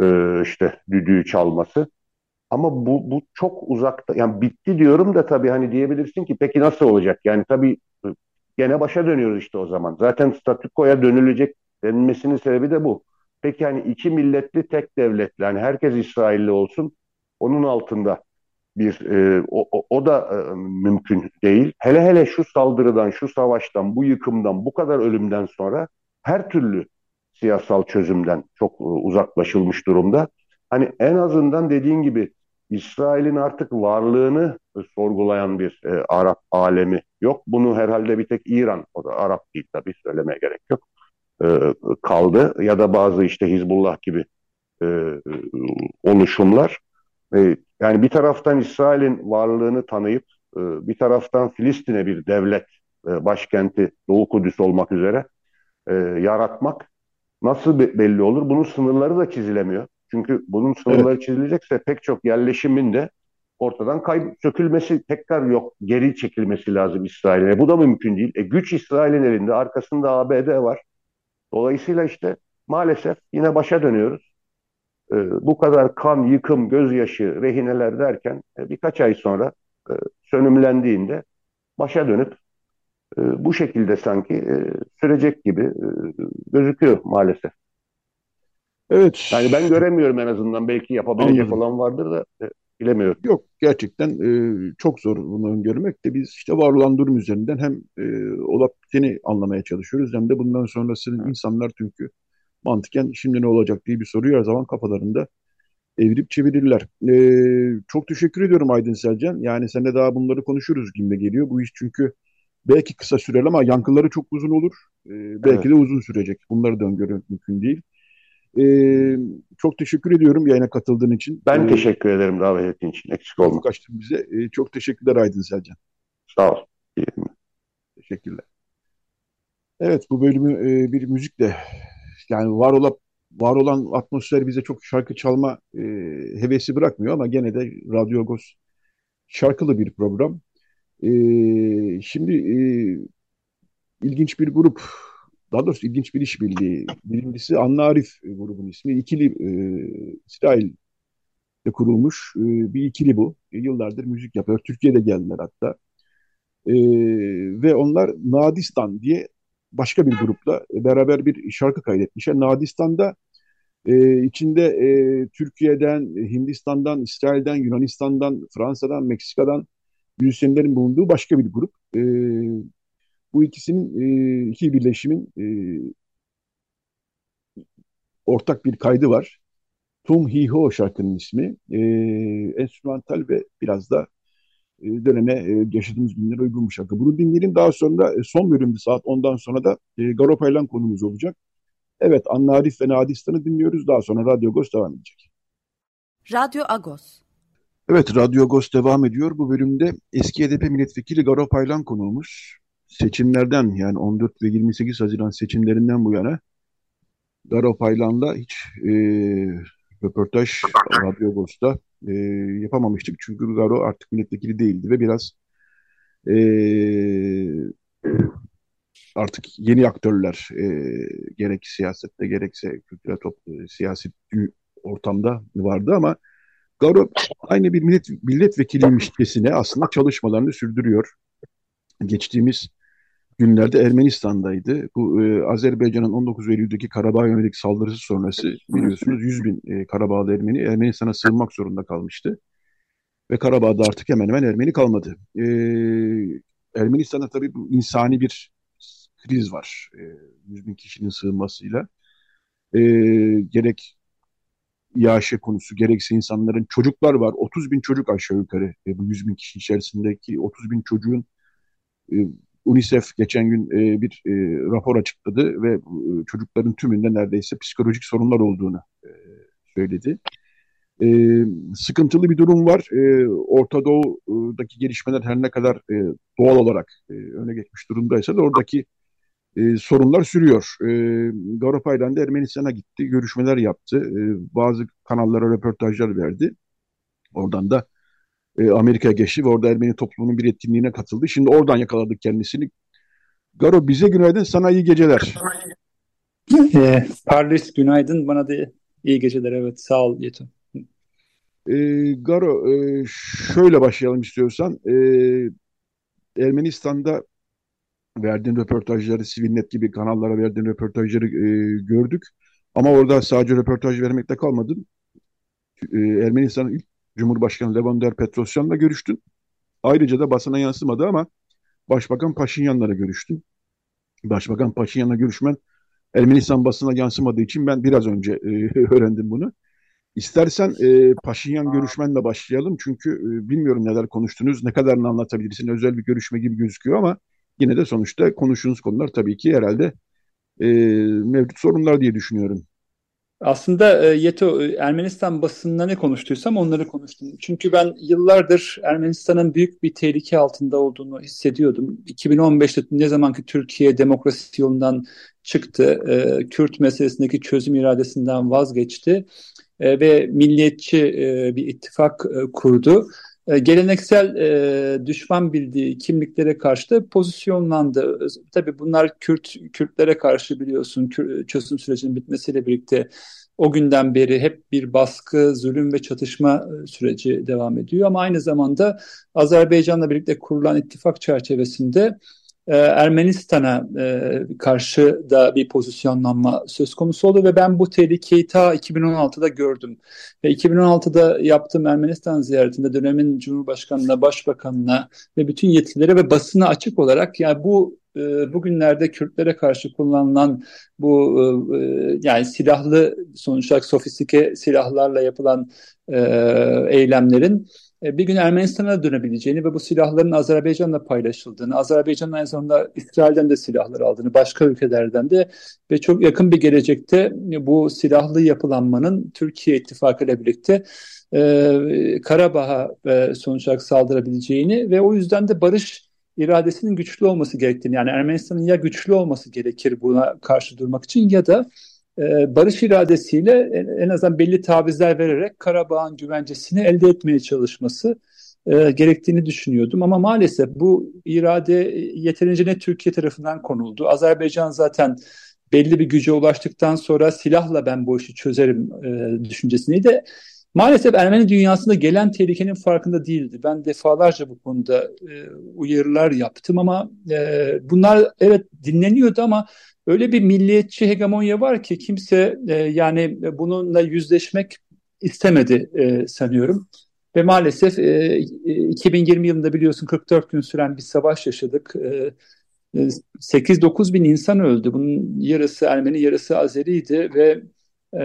e, işte düdüğü çalması. Ama bu, bu çok uzakta. Yani bitti diyorum da tabii hani diyebilirsin ki peki nasıl olacak? Yani tabii gene başa dönüyoruz işte o zaman. Zaten statükoya dönülecek denilmesinin sebebi de bu. Peki hani iki milletli tek devletli yani herkes İsrailli olsun onun altında bir e, o, o, o da e, mümkün değil. Hele hele şu saldırıdan, şu savaştan, bu yıkımdan, bu kadar ölümden sonra her türlü siyasal çözümden çok e, uzaklaşılmış durumda. Hani en azından dediğin gibi İsrail'in artık varlığını sorgulayan bir e, Arap alemi yok. Bunu herhalde bir tek İran, o da Arap değil tabii söylemeye gerek yok, e, kaldı. Ya da bazı işte Hizbullah gibi e, oluşumlar. E, yani bir taraftan İsrail'in varlığını tanıyıp e, bir taraftan Filistin'e bir devlet e, başkenti Doğu Kudüs olmak üzere e, yaratmak nasıl belli olur? Bunun sınırları da çizilemiyor. Çünkü bunun sınırları evet. çizilecekse pek çok yerleşimin de ortadan kayıp sökülmesi tekrar yok. Geri çekilmesi lazım İsrail'e. Bu da mümkün değil. E, güç İsrail'in elinde. Arkasında ABD var. Dolayısıyla işte maalesef yine başa dönüyoruz. E, bu kadar kan, yıkım, gözyaşı, rehineler derken e, birkaç ay sonra e, sönümlendiğinde başa dönüp e, bu şekilde sanki e, sürecek gibi e, gözüküyor maalesef. Evet. Yani ben göremiyorum en azından. Belki yapabilecek Anladım. olan vardır da e, bilemiyorum. Yok gerçekten e, çok zor bunu öngörmek de biz işte var olan durum üzerinden hem e, olup biteni anlamaya çalışıyoruz hem de bundan sonrasını evet. insanlar çünkü mantıken şimdi ne olacak diye bir soruyu her zaman kafalarında evirip çevirirler. Ee, çok teşekkür ediyorum Aydın Selcan. Yani seninle daha bunları konuşuruz gibi geliyor. Bu iş çünkü belki kısa sürer ama yankıları çok uzun olur. Ee, belki evet. de uzun sürecek. Bunları da öngörmek mümkün değil. Ee, çok teşekkür ediyorum yayına katıldığın için. Ben ee, teşekkür ederim davetin için. Eksik olma. Kaçtın bize. Ee, çok teşekkürler Aydın Selcan. Sağ ol. Teşekkürler. Evet bu bölümü e, bir müzikle yani var olan var olan atmosfer bize çok şarkı çalma e, hevesi bırakmıyor ama gene de Radyo Agos şarkılı bir program. E, şimdi e, ilginç bir grup daha doğrusu ilginç bir işbirliği. Birincisi Anna Arif grubun ismi. İkili e, İsrail'de kurulmuş e, bir ikili bu. E, yıllardır müzik yapıyor. Türkiye'de geldiler hatta. E, ve onlar Nadistan diye başka bir grupla beraber bir şarkı kaydetmişler. Nadistan'da e, içinde e, Türkiye'den, Hindistan'dan, İsrail'den, Yunanistan'dan, Fransa'dan, Meksika'dan müzisyenlerin bulunduğu başka bir grup. E, bu ikisinin e, iki birleşimin e, ortak bir kaydı var. Tum Hi Ho şarkının ismi. E, enstrümantal ve biraz da e, döneme e, yaşadığımız günlere uygun bir şarkı. Bunu dinleyelim. Daha sonra e, son bölümde saat 10'dan sonra da e, Garopaylan konumuz olacak. Evet, Anna Arif ve Nadistan'ı dinliyoruz. Daha sonra Radyo Agos devam edecek. Radyo Agos. Evet, Radyo Agos devam ediyor. Bu bölümde eski HDP milletvekili Garopaylan konuğumuz. Seçimlerden yani 14 ve 28 Haziran seçimlerinden bu yana Garopaylan'la hiç e, röportaj Radyo Agos'ta e, yapamamıştık. Çünkü Garo artık milletvekili değildi ve biraz e, artık yeni aktörler e, gerek siyasette gerekse kültürel top, e, siyasi ortamda vardı ama Garo aynı bir millet, milletvekiliymişçesine aslında çalışmalarını sürdürüyor. Geçtiğimiz günlerde Ermenistan'daydı. Bu e, Azerbaycan'ın 19 Eylül'deki Karabağ yönelik saldırısı sonrası biliyorsunuz 100 bin e, Karabağlı Ermeni Ermenistan'a sığınmak zorunda kalmıştı. Ve Karabağ'da artık hemen hemen Ermeni kalmadı. E, Ermenistan'da tabii bu insani bir kriz var. E, 100 bin kişinin sığınmasıyla. E, gerek iaşe konusu gerekse insanların çocuklar var. 30 bin çocuk aşağı yukarı e, bu 100 bin kişi içerisindeki 30 bin çocuğun e, UNICEF geçen gün e, bir e, rapor açıkladı ve e, çocukların tümünde neredeyse psikolojik sorunlar olduğunu e, söyledi. E, sıkıntılı bir durum var. E, Orta Doğu'daki gelişmeler her ne kadar e, doğal olarak e, öne geçmiş durumdaysa da oradaki e, sorunlar sürüyor. E, Garopaylan da Ermenistan'a gitti, görüşmeler yaptı. E, bazı kanallara röportajlar verdi. Oradan da e, Amerika'ya geçti ve orada Ermeni toplumunun bir etkinliğine katıldı. Şimdi oradan yakaladık kendisini. Garo bize günaydın, sana iyi geceler. E, Parlis günaydın, bana da iyi geceler. Evet, sağ ol Yeto. E, Garo, e, şöyle başlayalım istiyorsan. E, Ermenistan'da verdiğin röportajları, Sivilnet gibi kanallara verdiğin röportajları e, gördük. Ama orada sadece röportaj vermekte kalmadın. E, Ermenistan'ın ilk Cumhurbaşkanı Levander Petrosyan'la görüştün. Ayrıca da basına yansımadı ama Başbakan Paşinyan'la görüştün. Başbakan Paşinyan'la görüşmen Ermenistan basına yansımadığı için ben biraz önce e, öğrendim bunu. İstersen e, Paşinyan görüşmenle başlayalım. Çünkü e, bilmiyorum neler konuştunuz, ne kadarını anlatabilirsin. Özel bir görüşme gibi gözüküyor ama yine de sonuçta konuştuğunuz konular tabii ki herhalde e, mevcut sorunlar diye düşünüyorum. Aslında e, Yeto e, Ermenistan basınında ne konuştuysam onları konuştum. Çünkü ben yıllardır Ermenistan'ın büyük bir tehlike altında olduğunu hissediyordum. 2015'te ne zamanki Türkiye demokrasi yolundan çıktı, e, Kürt meselesindeki çözüm iradesinden vazgeçti ve milliyetçi bir ittifak kurdu. E, geleneksel e, düşman bildiği kimliklere karşı da pozisyonlandı. Tabii bunlar Kürt Kürtlere karşı biliyorsun çözüm sürecinin bitmesiyle birlikte o günden beri hep bir baskı, zulüm ve çatışma e, süreci devam ediyor. Ama aynı zamanda Azerbaycan'la birlikte kurulan ittifak çerçevesinde e, Ermenistan'a e, karşı da bir pozisyonlanma söz konusu oldu ve ben bu tehlikeyi ta 2016'da gördüm. Ve 2016'da yaptığım Ermenistan ziyaretinde dönemin Cumhurbaşkanı'na, Başbakanı'na ve bütün yetkililere ve basına açık olarak yani bu e, bugünlerde Kürtlere karşı kullanılan bu e, yani silahlı sonuç olarak sofistike silahlarla yapılan eylemlerin bir gün Ermenistan'a dönebileceğini ve bu silahların Azerbaycan'la paylaşıldığını, Azerbaycan'ın aynı zamanda İsrail'den de silahlar aldığını, başka ülkelerden de ve çok yakın bir gelecekte bu silahlı yapılanmanın Türkiye ittifakı ile birlikte e, Karabağ'a e, sonuç olarak saldırabileceğini ve o yüzden de barış iradesinin güçlü olması gerektiğini yani Ermenistan'ın ya güçlü olması gerekir buna karşı durmak için ya da e, barış iradesiyle en, azından belli tavizler vererek Karabağ'ın güvencesini elde etmeye çalışması e, gerektiğini düşünüyordum. Ama maalesef bu irade yeterince ne Türkiye tarafından konuldu. Azerbaycan zaten belli bir güce ulaştıktan sonra silahla ben bu işi çözerim e, düşüncesini maalesef Ermeni dünyasında gelen tehlikenin farkında değildi. Ben defalarca bu konuda e, uyarılar yaptım ama e, bunlar evet dinleniyordu ama öyle bir milliyetçi hegemonya var ki kimse e, yani bununla yüzleşmek istemedi e, sanıyorum. Ve maalesef e, 2020 e, yılında biliyorsun 44 gün süren bir savaş yaşadık. E, 8-9 e, bin insan öldü. Bunun yarısı Ermeni, yarısı Azeri'ydi ve e,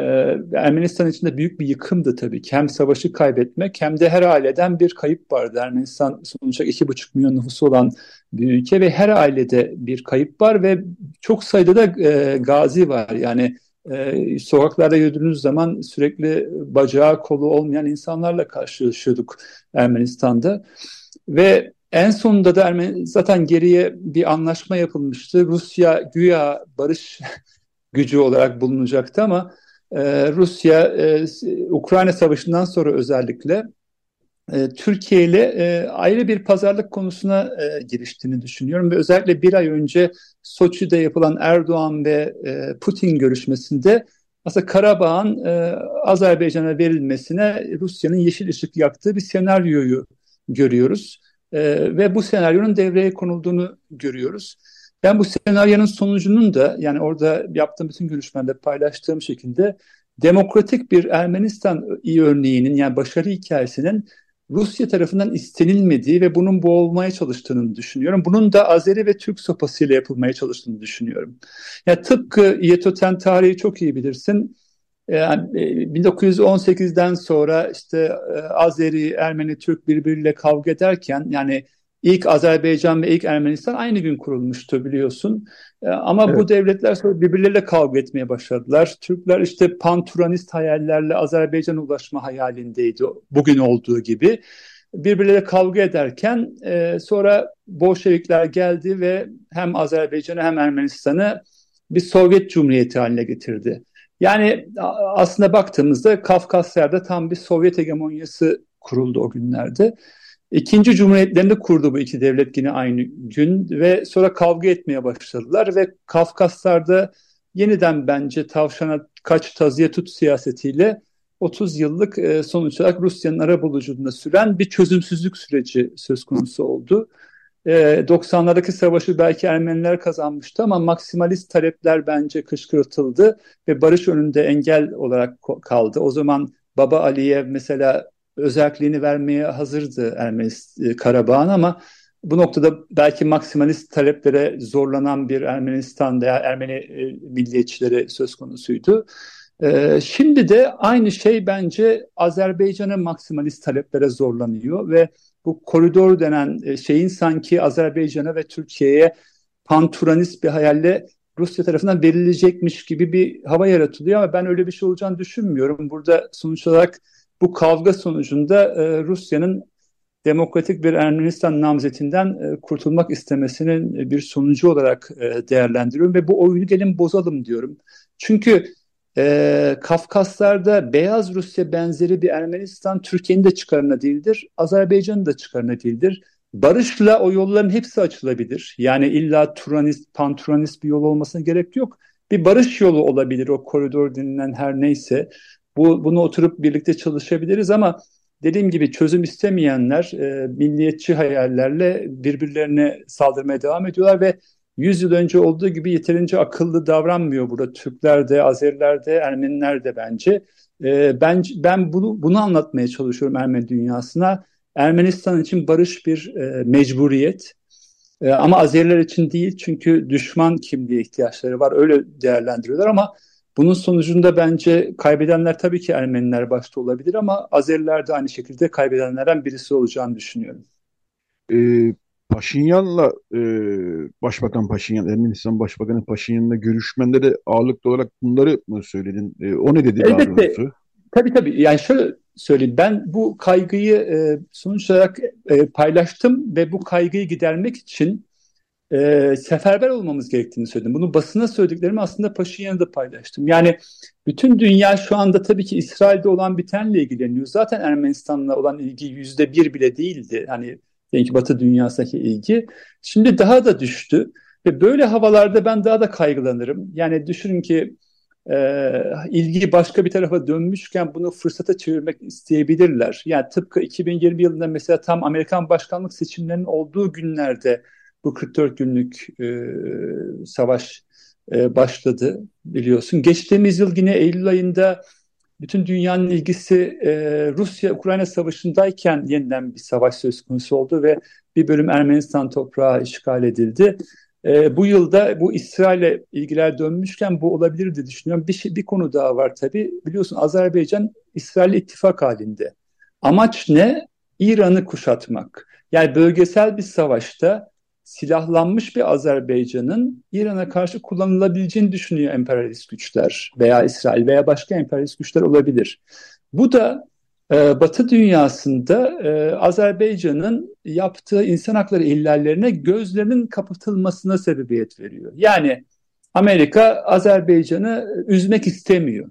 Ermenistan için de büyük bir yıkımdı tabii ki. Hem savaşı kaybetmek hem de her aileden bir kayıp vardı. Ermenistan sonuçta 2,5 milyon nüfusu olan bir ülke ve her ailede bir kayıp var ve çok sayıda da e, gazi var. Yani e, sokaklarda yürüdüğünüz zaman sürekli bacağı kolu olmayan insanlarla karşılaşıyorduk Ermenistan'da. Ve en sonunda da Ermeni, zaten geriye bir anlaşma yapılmıştı. Rusya güya barış gücü olarak bulunacaktı ama e, Rusya e, Ukrayna Savaşı'ndan sonra özellikle e, Türkiye ile e, ayrı bir pazarlık konusuna giriştiğini düşünüyorum ve özellikle bir ay önce Soçi'de yapılan Erdoğan ve Putin görüşmesinde aslında Karabağ'ın Azerbaycan'a verilmesine Rusya'nın yeşil ışık yaktığı bir senaryoyu görüyoruz ve bu senaryonun devreye konulduğunu görüyoruz. Ben bu senaryonun sonucunun da yani orada yaptığım bütün görüşmelerde paylaştığım şekilde demokratik bir Ermenistan iyi örneğinin yani başarı hikayesinin Rusya tarafından istenilmediği ve bunun boğulmaya çalıştığını düşünüyorum. Bunun da Azeri ve Türk sopasıyla yapılmaya çalıştığını düşünüyorum. Yani tıpkı Yetoten tarihi çok iyi bilirsin. Yani 1918'den e, sonra işte e, Azeri, Ermeni, Türk birbiriyle kavga ederken yani İlk Azerbaycan ve ilk Ermenistan aynı gün kurulmuştu biliyorsun. Ee, ama evet. bu devletler sonra birbirleriyle kavga etmeye başladılar. Türkler işte panturanist hayallerle Azerbaycan'a ulaşma hayalindeydi bugün olduğu gibi. Birbirleriyle kavga ederken e, sonra Bolşevikler geldi ve hem Azerbaycan'ı hem Ermenistan'ı bir Sovyet Cumhuriyeti haline getirdi. Yani aslında baktığımızda Kafkasya'da tam bir Sovyet hegemonyası kuruldu o günlerde. İkinci cumhuriyetlerini kurdu bu iki devlet yine aynı gün ve sonra kavga etmeye başladılar ve Kafkaslar'da yeniden bence tavşana kaç tazıya tut siyasetiyle 30 yıllık e, sonuç olarak Rusya'nın ara buluculuğunda süren bir çözümsüzlük süreci söz konusu oldu. E, 90'lardaki savaşı belki Ermeniler kazanmıştı ama maksimalist talepler bence kışkırtıldı ve barış önünde engel olarak kaldı. O zaman Baba Aliyev mesela özelliğini vermeye hazırdı Ermenis e, Karabağ'ın ama bu noktada belki maksimalist taleplere zorlanan bir Ermenistan'da Ermeni e, milliyetçileri söz konusuydu. E, şimdi de aynı şey bence Azerbaycan'ın maksimalist taleplere zorlanıyor ve bu koridor denen şeyin sanki Azerbaycan'a ve Türkiye'ye panturanist bir hayalle Rusya tarafından verilecekmiş gibi bir hava yaratılıyor ama ben öyle bir şey olacağını düşünmüyorum. Burada sonuç olarak bu kavga sonucunda e, Rusya'nın demokratik bir Ermenistan namzetinden e, kurtulmak istemesinin e, bir sonucu olarak e, değerlendiriyorum ve bu oyunu gelin bozalım diyorum. Çünkü e, Kafkaslar'da Beyaz Rusya benzeri bir Ermenistan Türkiye'nin de çıkarına değildir, Azerbaycan'ın da çıkarına değildir. Barışla o yolların hepsi açılabilir. Yani illa Turanist, Panturanist bir yol olmasına gerek yok. Bir barış yolu olabilir o koridor denilen her neyse. Bu, bunu oturup birlikte çalışabiliriz ama dediğim gibi çözüm istemeyenler e, milliyetçi hayallerle birbirlerine saldırmaya devam ediyorlar ve 100 yıl önce olduğu gibi yeterince akıllı davranmıyor burada Türkler de, Azeriler de, Ermeniler de bence. E, ben ben bunu bunu anlatmaya çalışıyorum Ermeni dünyasına. Ermenistan için barış bir e, mecburiyet. E, ama Azeriler için değil çünkü düşman kimliğe ihtiyaçları var. Öyle değerlendiriyorlar ama bunun sonucunda bence kaybedenler tabii ki Ermeniler başta olabilir ama Azeriler de aynı şekilde kaybedenlerden birisi olacağını düşünüyorum. Ee, Paşinyan'la e, Başbakan Paşinyan, Ermenistan Başbakanı Paşinyan'la görüşmende de ağırlıklı olarak bunları mı söyledin? E, o ne dedi Elbette. daha doğrusu? Tabii tabii. Yani şöyle söyleyeyim. Ben bu kaygıyı e, sonuç olarak e, paylaştım ve bu kaygıyı gidermek için e, seferber olmamız gerektiğini söyledim. Bunu basına söylediklerimi aslında Paşinyan'a da paylaştım. Yani bütün dünya şu anda tabii ki İsrail'de olan bitenle ilgileniyor. Zaten Ermenistan'la olan ilgi yüzde bir bile değildi. Hani diyelim Batı dünyasındaki ilgi. Şimdi daha da düştü. Ve böyle havalarda ben daha da kaygılanırım. Yani düşünün ki e, ilgi başka bir tarafa dönmüşken bunu fırsata çevirmek isteyebilirler. Yani tıpkı 2020 yılında mesela tam Amerikan başkanlık seçimlerinin olduğu günlerde bu 44 günlük e, savaş e, başladı biliyorsun. Geçtiğimiz yıl yine Eylül ayında bütün dünyanın ilgisi e, Rusya-Ukrayna savaşındayken yeniden bir savaş söz konusu oldu ve bir bölüm Ermenistan toprağı işgal edildi. E, bu yılda bu İsrail'le ilgiler dönmüşken bu olabilir diye düşünüyorum. Bir, şey, bir konu daha var tabii. Biliyorsun Azerbaycan İsrail ittifak halinde. Amaç ne? İran'ı kuşatmak. Yani bölgesel bir savaşta silahlanmış bir Azerbaycan'ın İran'a karşı kullanılabileceğini düşünüyor emperyalist güçler veya İsrail veya başka emperyalist güçler olabilir. Bu da e, Batı dünyasında e, Azerbaycan'ın yaptığı insan hakları ihlallerine gözlerinin kapatılmasına sebebiyet veriyor. Yani Amerika Azerbaycan'ı üzmek istemiyor.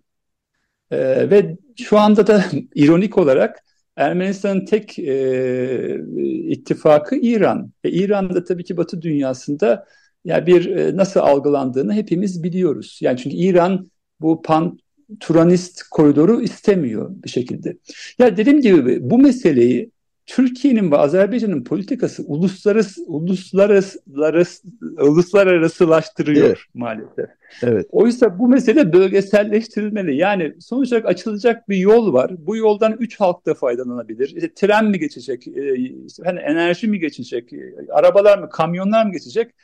E, ve şu anda da ironik olarak Ermenistan'ın tek e, ittifakı İran. Ve İran da tabii ki Batı dünyasında yani bir e, nasıl algılandığını hepimiz biliyoruz. Yani çünkü İran bu pan Turanist koridoru istemiyor bir şekilde. Ya dediğim gibi bu meseleyi Türkiye'nin ve Azerbaycan'ın politikası uluslararası uluslararası uluslararasılaştırıyor evet. maalesef. Evet. Oysa bu mesele bölgeselleştirilmeli. Yani sonuç olarak açılacak bir yol var. Bu yoldan üç halk da faydalanabilir. İşte tren mi geçecek? İşte hani enerji mi geçecek? Arabalar mı? Kamyonlar mı geçecek?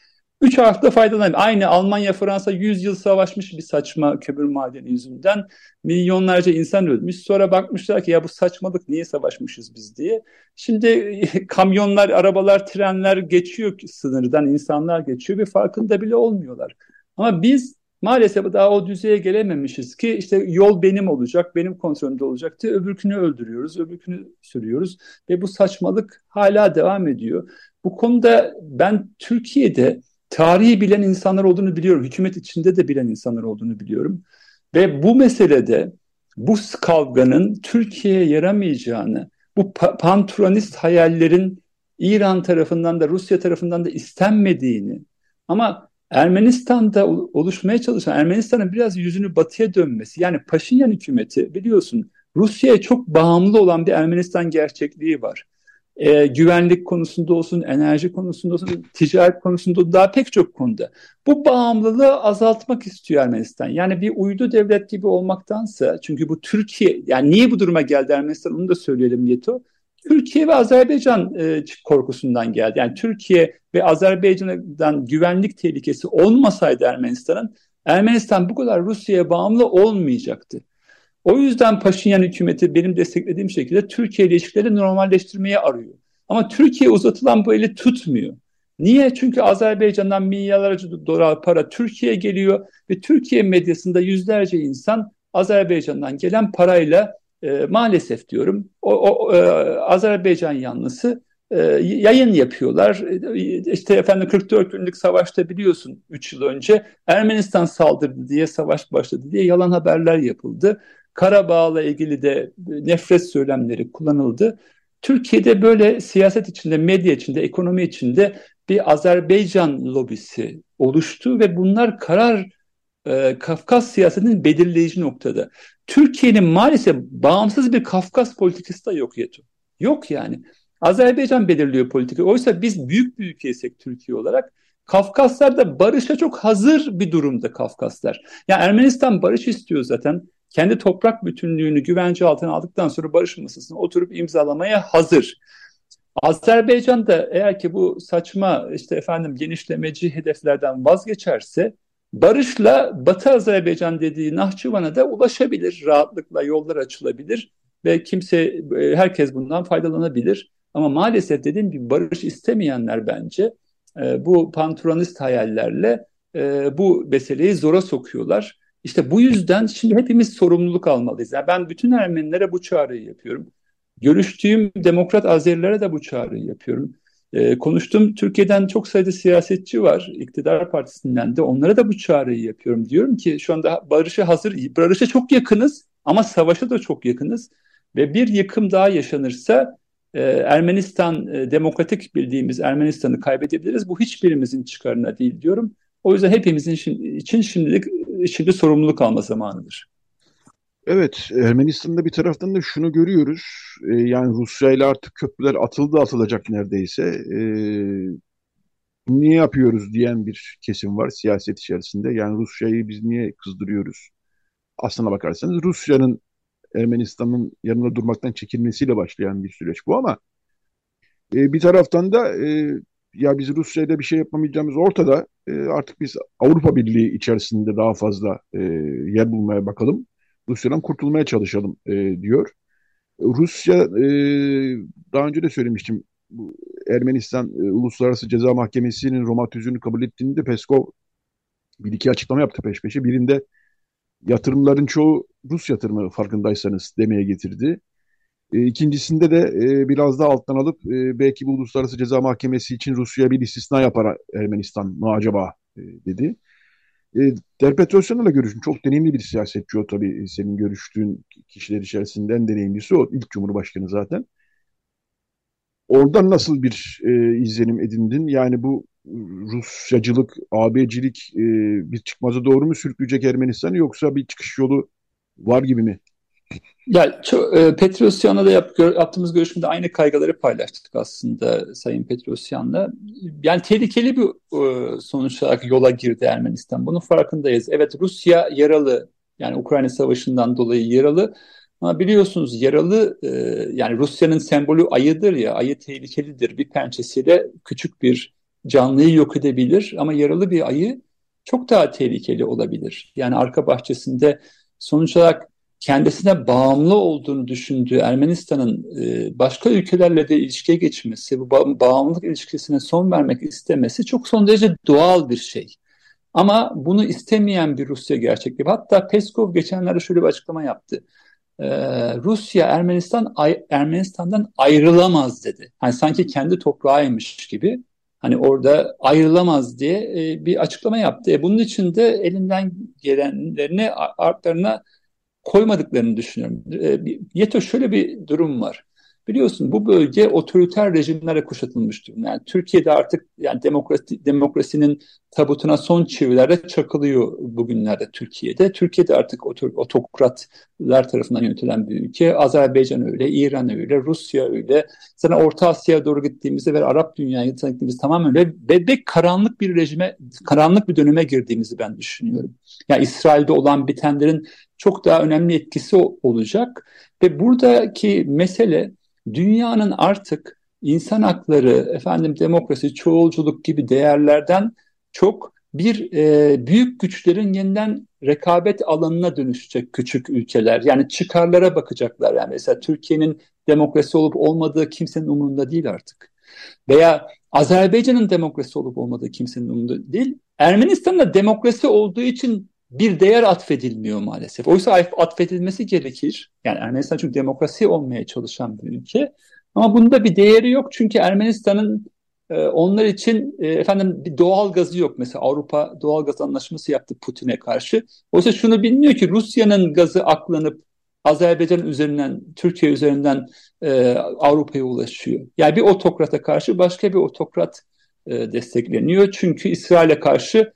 Üç harfte faydalanıyor. Aynı Almanya, Fransa 100 yıl savaşmış bir saçma kömür madeni yüzünden. Milyonlarca insan ölmüş. Sonra bakmışlar ki ya bu saçmalık niye savaşmışız biz diye. Şimdi kamyonlar, arabalar, trenler geçiyor sınırdan insanlar geçiyor ve farkında bile olmuyorlar. Ama biz maalesef daha o düzeye gelememişiz ki işte yol benim olacak, benim kontrolümde olacak diye öbürkünü öldürüyoruz, öbürkünü sürüyoruz ve bu saçmalık hala devam ediyor. Bu konuda ben Türkiye'de tarihi bilen insanlar olduğunu biliyorum. Hükümet içinde de bilen insanlar olduğunu biliyorum. Ve bu meselede bu kavganın Türkiye'ye yaramayacağını, bu panturanist hayallerin İran tarafından da Rusya tarafından da istenmediğini ama Ermenistan'da oluşmaya çalışan Ermenistan'ın biraz yüzünü batıya dönmesi yani Paşinyan hükümeti biliyorsun Rusya'ya çok bağımlı olan bir Ermenistan gerçekliği var e, güvenlik konusunda olsun, enerji konusunda olsun, ticaret konusunda daha pek çok konuda. Bu bağımlılığı azaltmak istiyor Ermenistan. Yani bir uydu devlet gibi olmaktansa, çünkü bu Türkiye, yani niye bu duruma geldi Ermenistan onu da söyleyelim Yeto. Türkiye ve Azerbaycan e, korkusundan geldi. Yani Türkiye ve Azerbaycan'dan güvenlik tehlikesi olmasaydı Ermenistan'ın, Ermenistan bu kadar Rusya'ya bağımlı olmayacaktı. O yüzden Paşinyan hükümeti benim desteklediğim şekilde Türkiye ile ilişkileri normalleştirmeye arıyor. Ama Türkiye uzatılan bu eli tutmuyor. Niye? Çünkü Azerbaycan'dan milyarlarca dolar para Türkiye'ye geliyor ve Türkiye medyasında yüzlerce insan Azerbaycan'dan gelen parayla e, maalesef diyorum o, o e, Azerbaycan yanlısı e, yayın yapıyorlar. E, işte efendim 44 günlük savaşta biliyorsun 3 yıl önce Ermenistan saldırdı diye savaş başladı diye yalan haberler yapıldı. Karabağ'la ilgili de nefret söylemleri kullanıldı. Türkiye'de böyle siyaset içinde, medya içinde, ekonomi içinde bir Azerbaycan lobisi oluştu ve bunlar karar e, Kafkas siyasetinin belirleyici noktada. Türkiye'nin maalesef bağımsız bir Kafkas politikası da yok Yetu. Yok yani. Azerbaycan belirliyor politika. Oysa biz büyük bir ülkeysek Türkiye olarak Kafkaslar da barışa çok hazır bir durumda Kafkaslar. Yani Ermenistan barış istiyor zaten kendi toprak bütünlüğünü güvence altına aldıktan sonra barış masasına oturup imzalamaya hazır. Azerbaycan da eğer ki bu saçma işte efendim genişlemeci hedeflerden vazgeçerse barışla Batı Azerbaycan dediği Nahçıvan'a da ulaşabilir. Rahatlıkla yollar açılabilir ve kimse e, herkes bundan faydalanabilir. Ama maalesef dediğim gibi barış istemeyenler bence e, bu pantronist hayallerle e, bu meseleyi zora sokuyorlar. İşte bu yüzden şimdi hepimiz sorumluluk almalıyız. Yani ben bütün Ermenilere bu çağrıyı yapıyorum. Görüştüğüm Demokrat Azerilere de bu çağrıyı yapıyorum. E, konuştuğum Türkiye'den çok sayıda siyasetçi var, iktidar partisinden de. Onlara da bu çağrıyı yapıyorum. Diyorum ki şu anda barışa hazır, barışa çok yakınız ama savaşa da çok yakınız. Ve bir yıkım daha yaşanırsa e, Ermenistan, e, demokratik bildiğimiz Ermenistan'ı kaybedebiliriz. Bu hiçbirimizin çıkarına değil diyorum. O yüzden hepimizin için şimdilik şimdi sorumluluk alma zamanıdır. Evet, Ermenistan'da bir taraftan da şunu görüyoruz. E, yani Rusya ile artık köprüler atıldı atılacak neredeyse. E, niye yapıyoruz diyen bir kesim var siyaset içerisinde. Yani Rusya'yı biz niye kızdırıyoruz? Aslına bakarsanız Rusya'nın Ermenistan'ın yanında durmaktan çekilmesiyle başlayan bir süreç bu ama e, bir taraftan da e, ya biz Rusya'yla bir şey yapamayacağımız ortada. E, artık biz Avrupa Birliği içerisinde daha fazla e, yer bulmaya bakalım. Rusya'dan kurtulmaya çalışalım e, diyor. Rusya e, daha önce de söylemiştim. Ermenistan e, Uluslararası Ceza Mahkemesi'nin Roma tüzüğünü kabul ettiğinde Peskov bir iki açıklama yaptı peş peşe. Birinde yatırımların çoğu Rus yatırımı farkındaysanız demeye getirdi. E, ikincisinde de e, biraz daha alttan alıp e, belki bu Uluslararası Ceza Mahkemesi için Rusya'ya bir istisna yapar Ermenistan mı acaba e, dedi. E, Del Petrosyan'la görüştüm. Çok deneyimli bir siyasetçi o tabii. Senin görüştüğün kişiler içerisinden deneyimlisi o. ilk Cumhurbaşkanı zaten. Oradan nasıl bir e, izlenim edindin? Yani bu Rusyacılık, AB'cilik e, bir çıkmaza doğru mu sürükleyecek Ermenistan'ı yoksa bir çıkış yolu var gibi mi? Ya çok, e, Petrosyan'la da yap, gör, yaptığımız görüşmede aynı kaygıları paylaştık aslında Sayın Petrosyan'la. Yani tehlikeli bir e, sonuç olarak yola girdi Ermenistan. Bunun farkındayız. Evet Rusya yaralı yani Ukrayna Savaşı'ndan dolayı yaralı. Ama biliyorsunuz yaralı e, yani Rusya'nın sembolü ayıdır ya ayı tehlikelidir. Bir pençesiyle küçük bir canlıyı yok edebilir ama yaralı bir ayı çok daha tehlikeli olabilir. Yani arka bahçesinde sonuç olarak kendisine bağımlı olduğunu düşündüğü Ermenistan'ın e, başka ülkelerle de ilişkiye geçmesi, bu bağımlılık ilişkisine son vermek istemesi çok son derece doğal bir şey. Ama bunu istemeyen bir Rusya gerçekliği. Hatta Peskov geçenlerde şöyle bir açıklama yaptı. Ee, Rusya Ermenistan Ermenistan'dan ayrılamaz dedi. Hani sanki kendi toprağıymış gibi. Hani orada ayrılamaz diye e, bir açıklama yaptı. E, bunun için de elinden gelenlerini artlarına koymadıklarını düşünüyorum. E, şöyle bir durum var. Biliyorsun bu bölge otoriter rejimlere kuşatılmış durumda. Yani Türkiye'de artık yani demokrasi, demokrasinin tabutuna son çivilerle çakılıyor bugünlerde Türkiye'de. Türkiye'de artık otokratlar tarafından yönetilen bir ülke. Azerbaycan öyle, İran öyle, Rusya öyle. Sana Orta Asya'ya doğru gittiğimizde ve Arap dünyayı tanıdığımız tamamen öyle bebek karanlık bir rejime, karanlık bir döneme girdiğimizi ben düşünüyorum. Yani İsrail'de olan bitenlerin çok daha önemli etkisi olacak ve buradaki mesele dünyanın artık insan hakları, efendim demokrasi, çoğulculuk gibi değerlerden çok bir e, büyük güçlerin yeniden rekabet alanına dönüşecek küçük ülkeler. Yani çıkarlara bakacaklar. Yani mesela Türkiye'nin demokrasi olup olmadığı kimsenin umurunda değil artık. Veya Azerbaycan'ın demokrasi olup olmadığı kimsenin umurunda değil. Ermenistan'da demokrasi olduğu için bir değer atfedilmiyor maalesef. Oysa atfedilmesi gerekir. Yani Ermenistan çünkü demokrasi olmaya çalışan bir ülke. Ama bunda bir değeri yok çünkü Ermenistan'ın e, onlar için e, efendim bir doğal gazı yok. Mesela Avrupa doğal gaz anlaşması yaptı Putin'e karşı. Oysa şunu bilmiyor ki Rusya'nın gazı aklanıp Azerbaycan üzerinden, Türkiye üzerinden e, Avrupa'ya ulaşıyor. Yani bir otokrata karşı başka bir otokrat e, destekleniyor. Çünkü İsrail'e karşı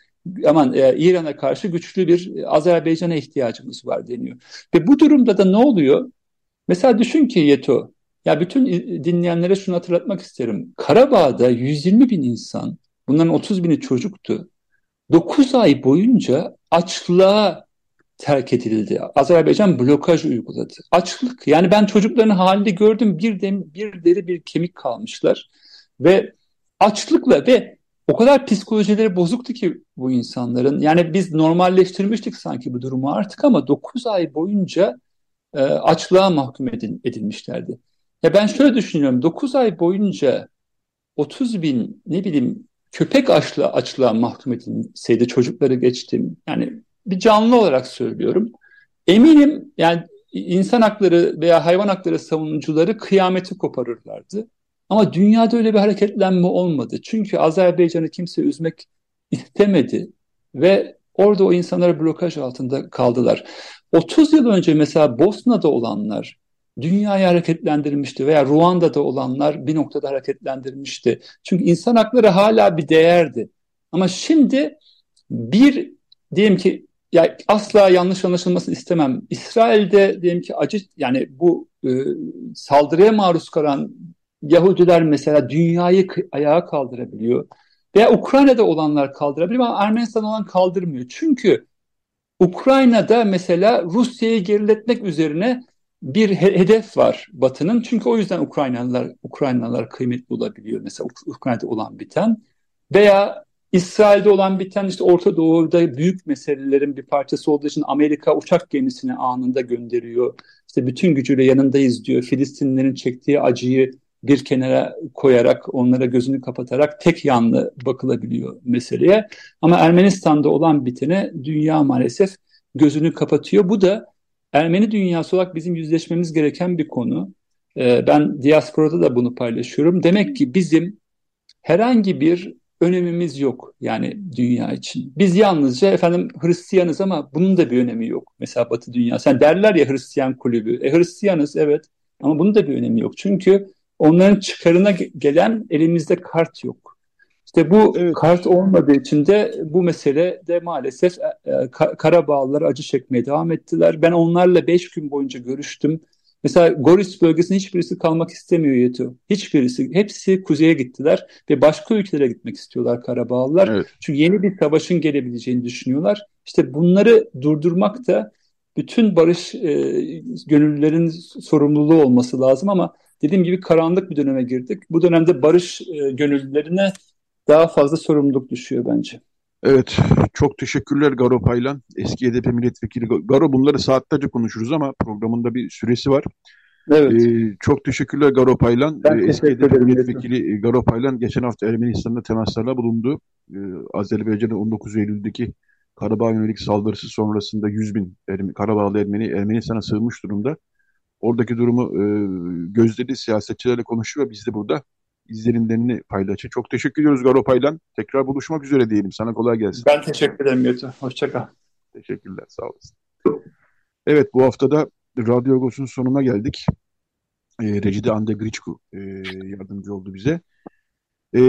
aman e, İran'a karşı güçlü bir e, Azerbaycan'a ihtiyacımız var deniyor. Ve bu durumda da ne oluyor? Mesela düşün ki Yeto, ya bütün dinleyenlere şunu hatırlatmak isterim. Karabağ'da 120 bin insan, bunların 30 bini çocuktu. 9 ay boyunca açlığa terk edildi. Azerbaycan blokaj uyguladı. Açlık. Yani ben çocukların halini gördüm. Bir, dem, bir deri bir kemik kalmışlar. Ve açlıkla ve o kadar psikolojileri bozuktu ki bu insanların. Yani biz normalleştirmiştik sanki bu durumu artık ama 9 ay boyunca e, açlığa mahkum edin, edilmişlerdi. Ya ben şöyle düşünüyorum. 9 ay boyunca 30 bin ne bileyim köpek açlığa, açlığa mahkum edilseydi çocukları geçtim. Yani bir canlı olarak söylüyorum. Eminim yani insan hakları veya hayvan hakları savunucuları kıyameti koparırlardı. Ama dünyada öyle bir hareketlenme olmadı. Çünkü Azerbaycan'ı kimse üzmek istemedi ve orada o insanlar blokaj altında kaldılar. 30 yıl önce mesela Bosna'da olanlar dünyayı hareketlendirmişti veya Ruanda'da olanlar bir noktada hareketlendirmişti. Çünkü insan hakları hala bir değerdi. Ama şimdi bir diyelim ki ya asla yanlış anlaşılmasını istemem. İsrail'de diyelim ki acı yani bu e, saldırıya maruz kalan Yahudiler mesela dünyayı ayağa kaldırabiliyor. Veya Ukrayna'da olanlar kaldırabiliyor ama Ermenistan olan kaldırmıyor. Çünkü Ukrayna'da mesela Rusya'yı geriletmek üzerine bir he- hedef var Batı'nın. Çünkü o yüzden Ukraynalılar Ukraynalılar kıymet bulabiliyor. Mesela Ukrayna'da olan biten veya İsrail'de olan biten işte Orta Doğu'da büyük meselelerin bir parçası olduğu için Amerika uçak gemisini anında gönderiyor. İşte bütün gücüyle yanındayız diyor. Filistinlerin çektiği acıyı bir kenara koyarak, onlara gözünü kapatarak tek yanlı bakılabiliyor meseleye. Ama Ermenistan'da olan bitene dünya maalesef gözünü kapatıyor. Bu da Ermeni dünyası olarak bizim yüzleşmemiz gereken bir konu. Ee, ben diasporada da bunu paylaşıyorum. Demek ki bizim herhangi bir önemimiz yok yani dünya için. Biz yalnızca efendim Hristiyanız ama bunun da bir önemi yok. Mesela Batı dünya. Sen derler ya Hristiyan kulübü. E Hristiyanız evet ama bunun da bir önemi yok. Çünkü onların çıkarına gelen elimizde kart yok. İşte bu evet. kart olmadığı için de bu mesele de maalesef e, e Karabağlılar acı çekmeye devam ettiler. Ben onlarla beş gün boyunca görüştüm. Mesela Goris bölgesinde hiçbirisi kalmak istemiyor Yeto. Hiçbirisi. Hepsi kuzeye gittiler ve başka ülkelere gitmek istiyorlar Karabağlılar. Evet. Çünkü yeni bir savaşın gelebileceğini düşünüyorlar. İşte bunları durdurmak da bütün barış e, gönüllülerin sorumluluğu olması lazım ama dediğim gibi karanlık bir döneme girdik. Bu dönemde barış e, gönüllülerine daha fazla sorumluluk düşüyor bence. Evet, çok teşekkürler Garo Paylan, eski HDP milletvekili. Garo bunları saatlerce konuşuruz ama programında bir süresi var. Evet. Ee, çok teşekkürler Garo Paylan. Ben ee, eski HDP milletvekili Garo Paylan geçen hafta Ermenistan'da temaslarla bulundu. Ee, Azerbaycan'ın 19 Eylül'deki Karabağ yönelik saldırısı sonrasında 100 bin Ermeni, Karabağlı Ermeni Ermenistan'a sığınmış durumda. Oradaki durumu e, gözledi, siyasetçilerle konuşuyor. Biz de burada izlenimlerini paylaşıyor. Çok teşekkür ediyoruz Garo Paylan. Tekrar buluşmak üzere diyelim. Sana kolay gelsin. Ben teşekkür ederim Götü. Hoşçakal. Teşekkürler. Sağ olasın. Evet bu haftada Radyo Agos'un sonuna geldik. E, Recide Ande Griçku e, yardımcı oldu bize. E,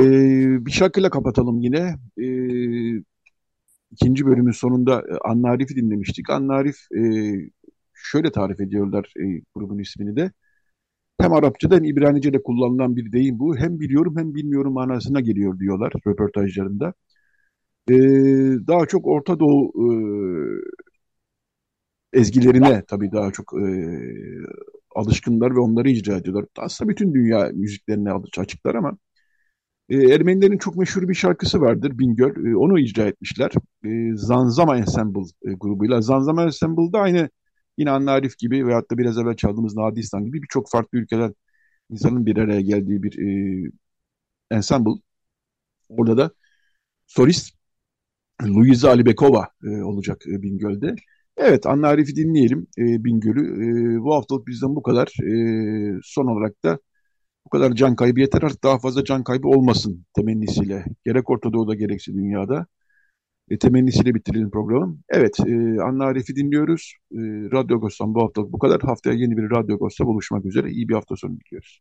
bir şarkıyla kapatalım yine. E, ikinci bölümün sonunda Anna Arif'i dinlemiştik. Anna Arif e, şöyle tarif ediyorlar e, grubun ismini de. Hem Arapçada hem İbranice'de kullanılan bir deyim bu. Hem biliyorum hem bilmiyorum manasına geliyor diyorlar röportajlarında. Ee, daha çok Orta Doğu e, ezgilerine tabii daha çok e, alışkınlar ve onları icra ediyorlar. Aslında bütün dünya müziklerine açıklar ama e, Ermenilerin çok meşhur bir şarkısı vardır Bingöl. E, onu icra etmişler. E, Zanzama Ensemble e, grubuyla. Zanzama Ensemble'da aynı Yine Anna Arif gibi veyahut da biraz evvel çaldığımız Nadistan gibi birçok farklı ülkeden insanın bir araya geldiği bir e, ensemble. Orada da solist Luiza Alibekova e, olacak e, Bingöl'de. Evet Anna Arif'i dinleyelim e, Bingöl'ü. E, bu haftalık bizden bu kadar. E, son olarak da bu kadar can kaybı yeter artık daha fazla can kaybı olmasın temennisiyle. Gerek Orta Doğu'da gerekse dünyada e, temennisiyle bitirelim programı. Evet, e, Anna Arif'i dinliyoruz. E, Radyo Agos'tan bu hafta bu kadar. Haftaya yeni bir Radyo Agos'ta buluşmak üzere. İyi bir hafta sonu diliyoruz.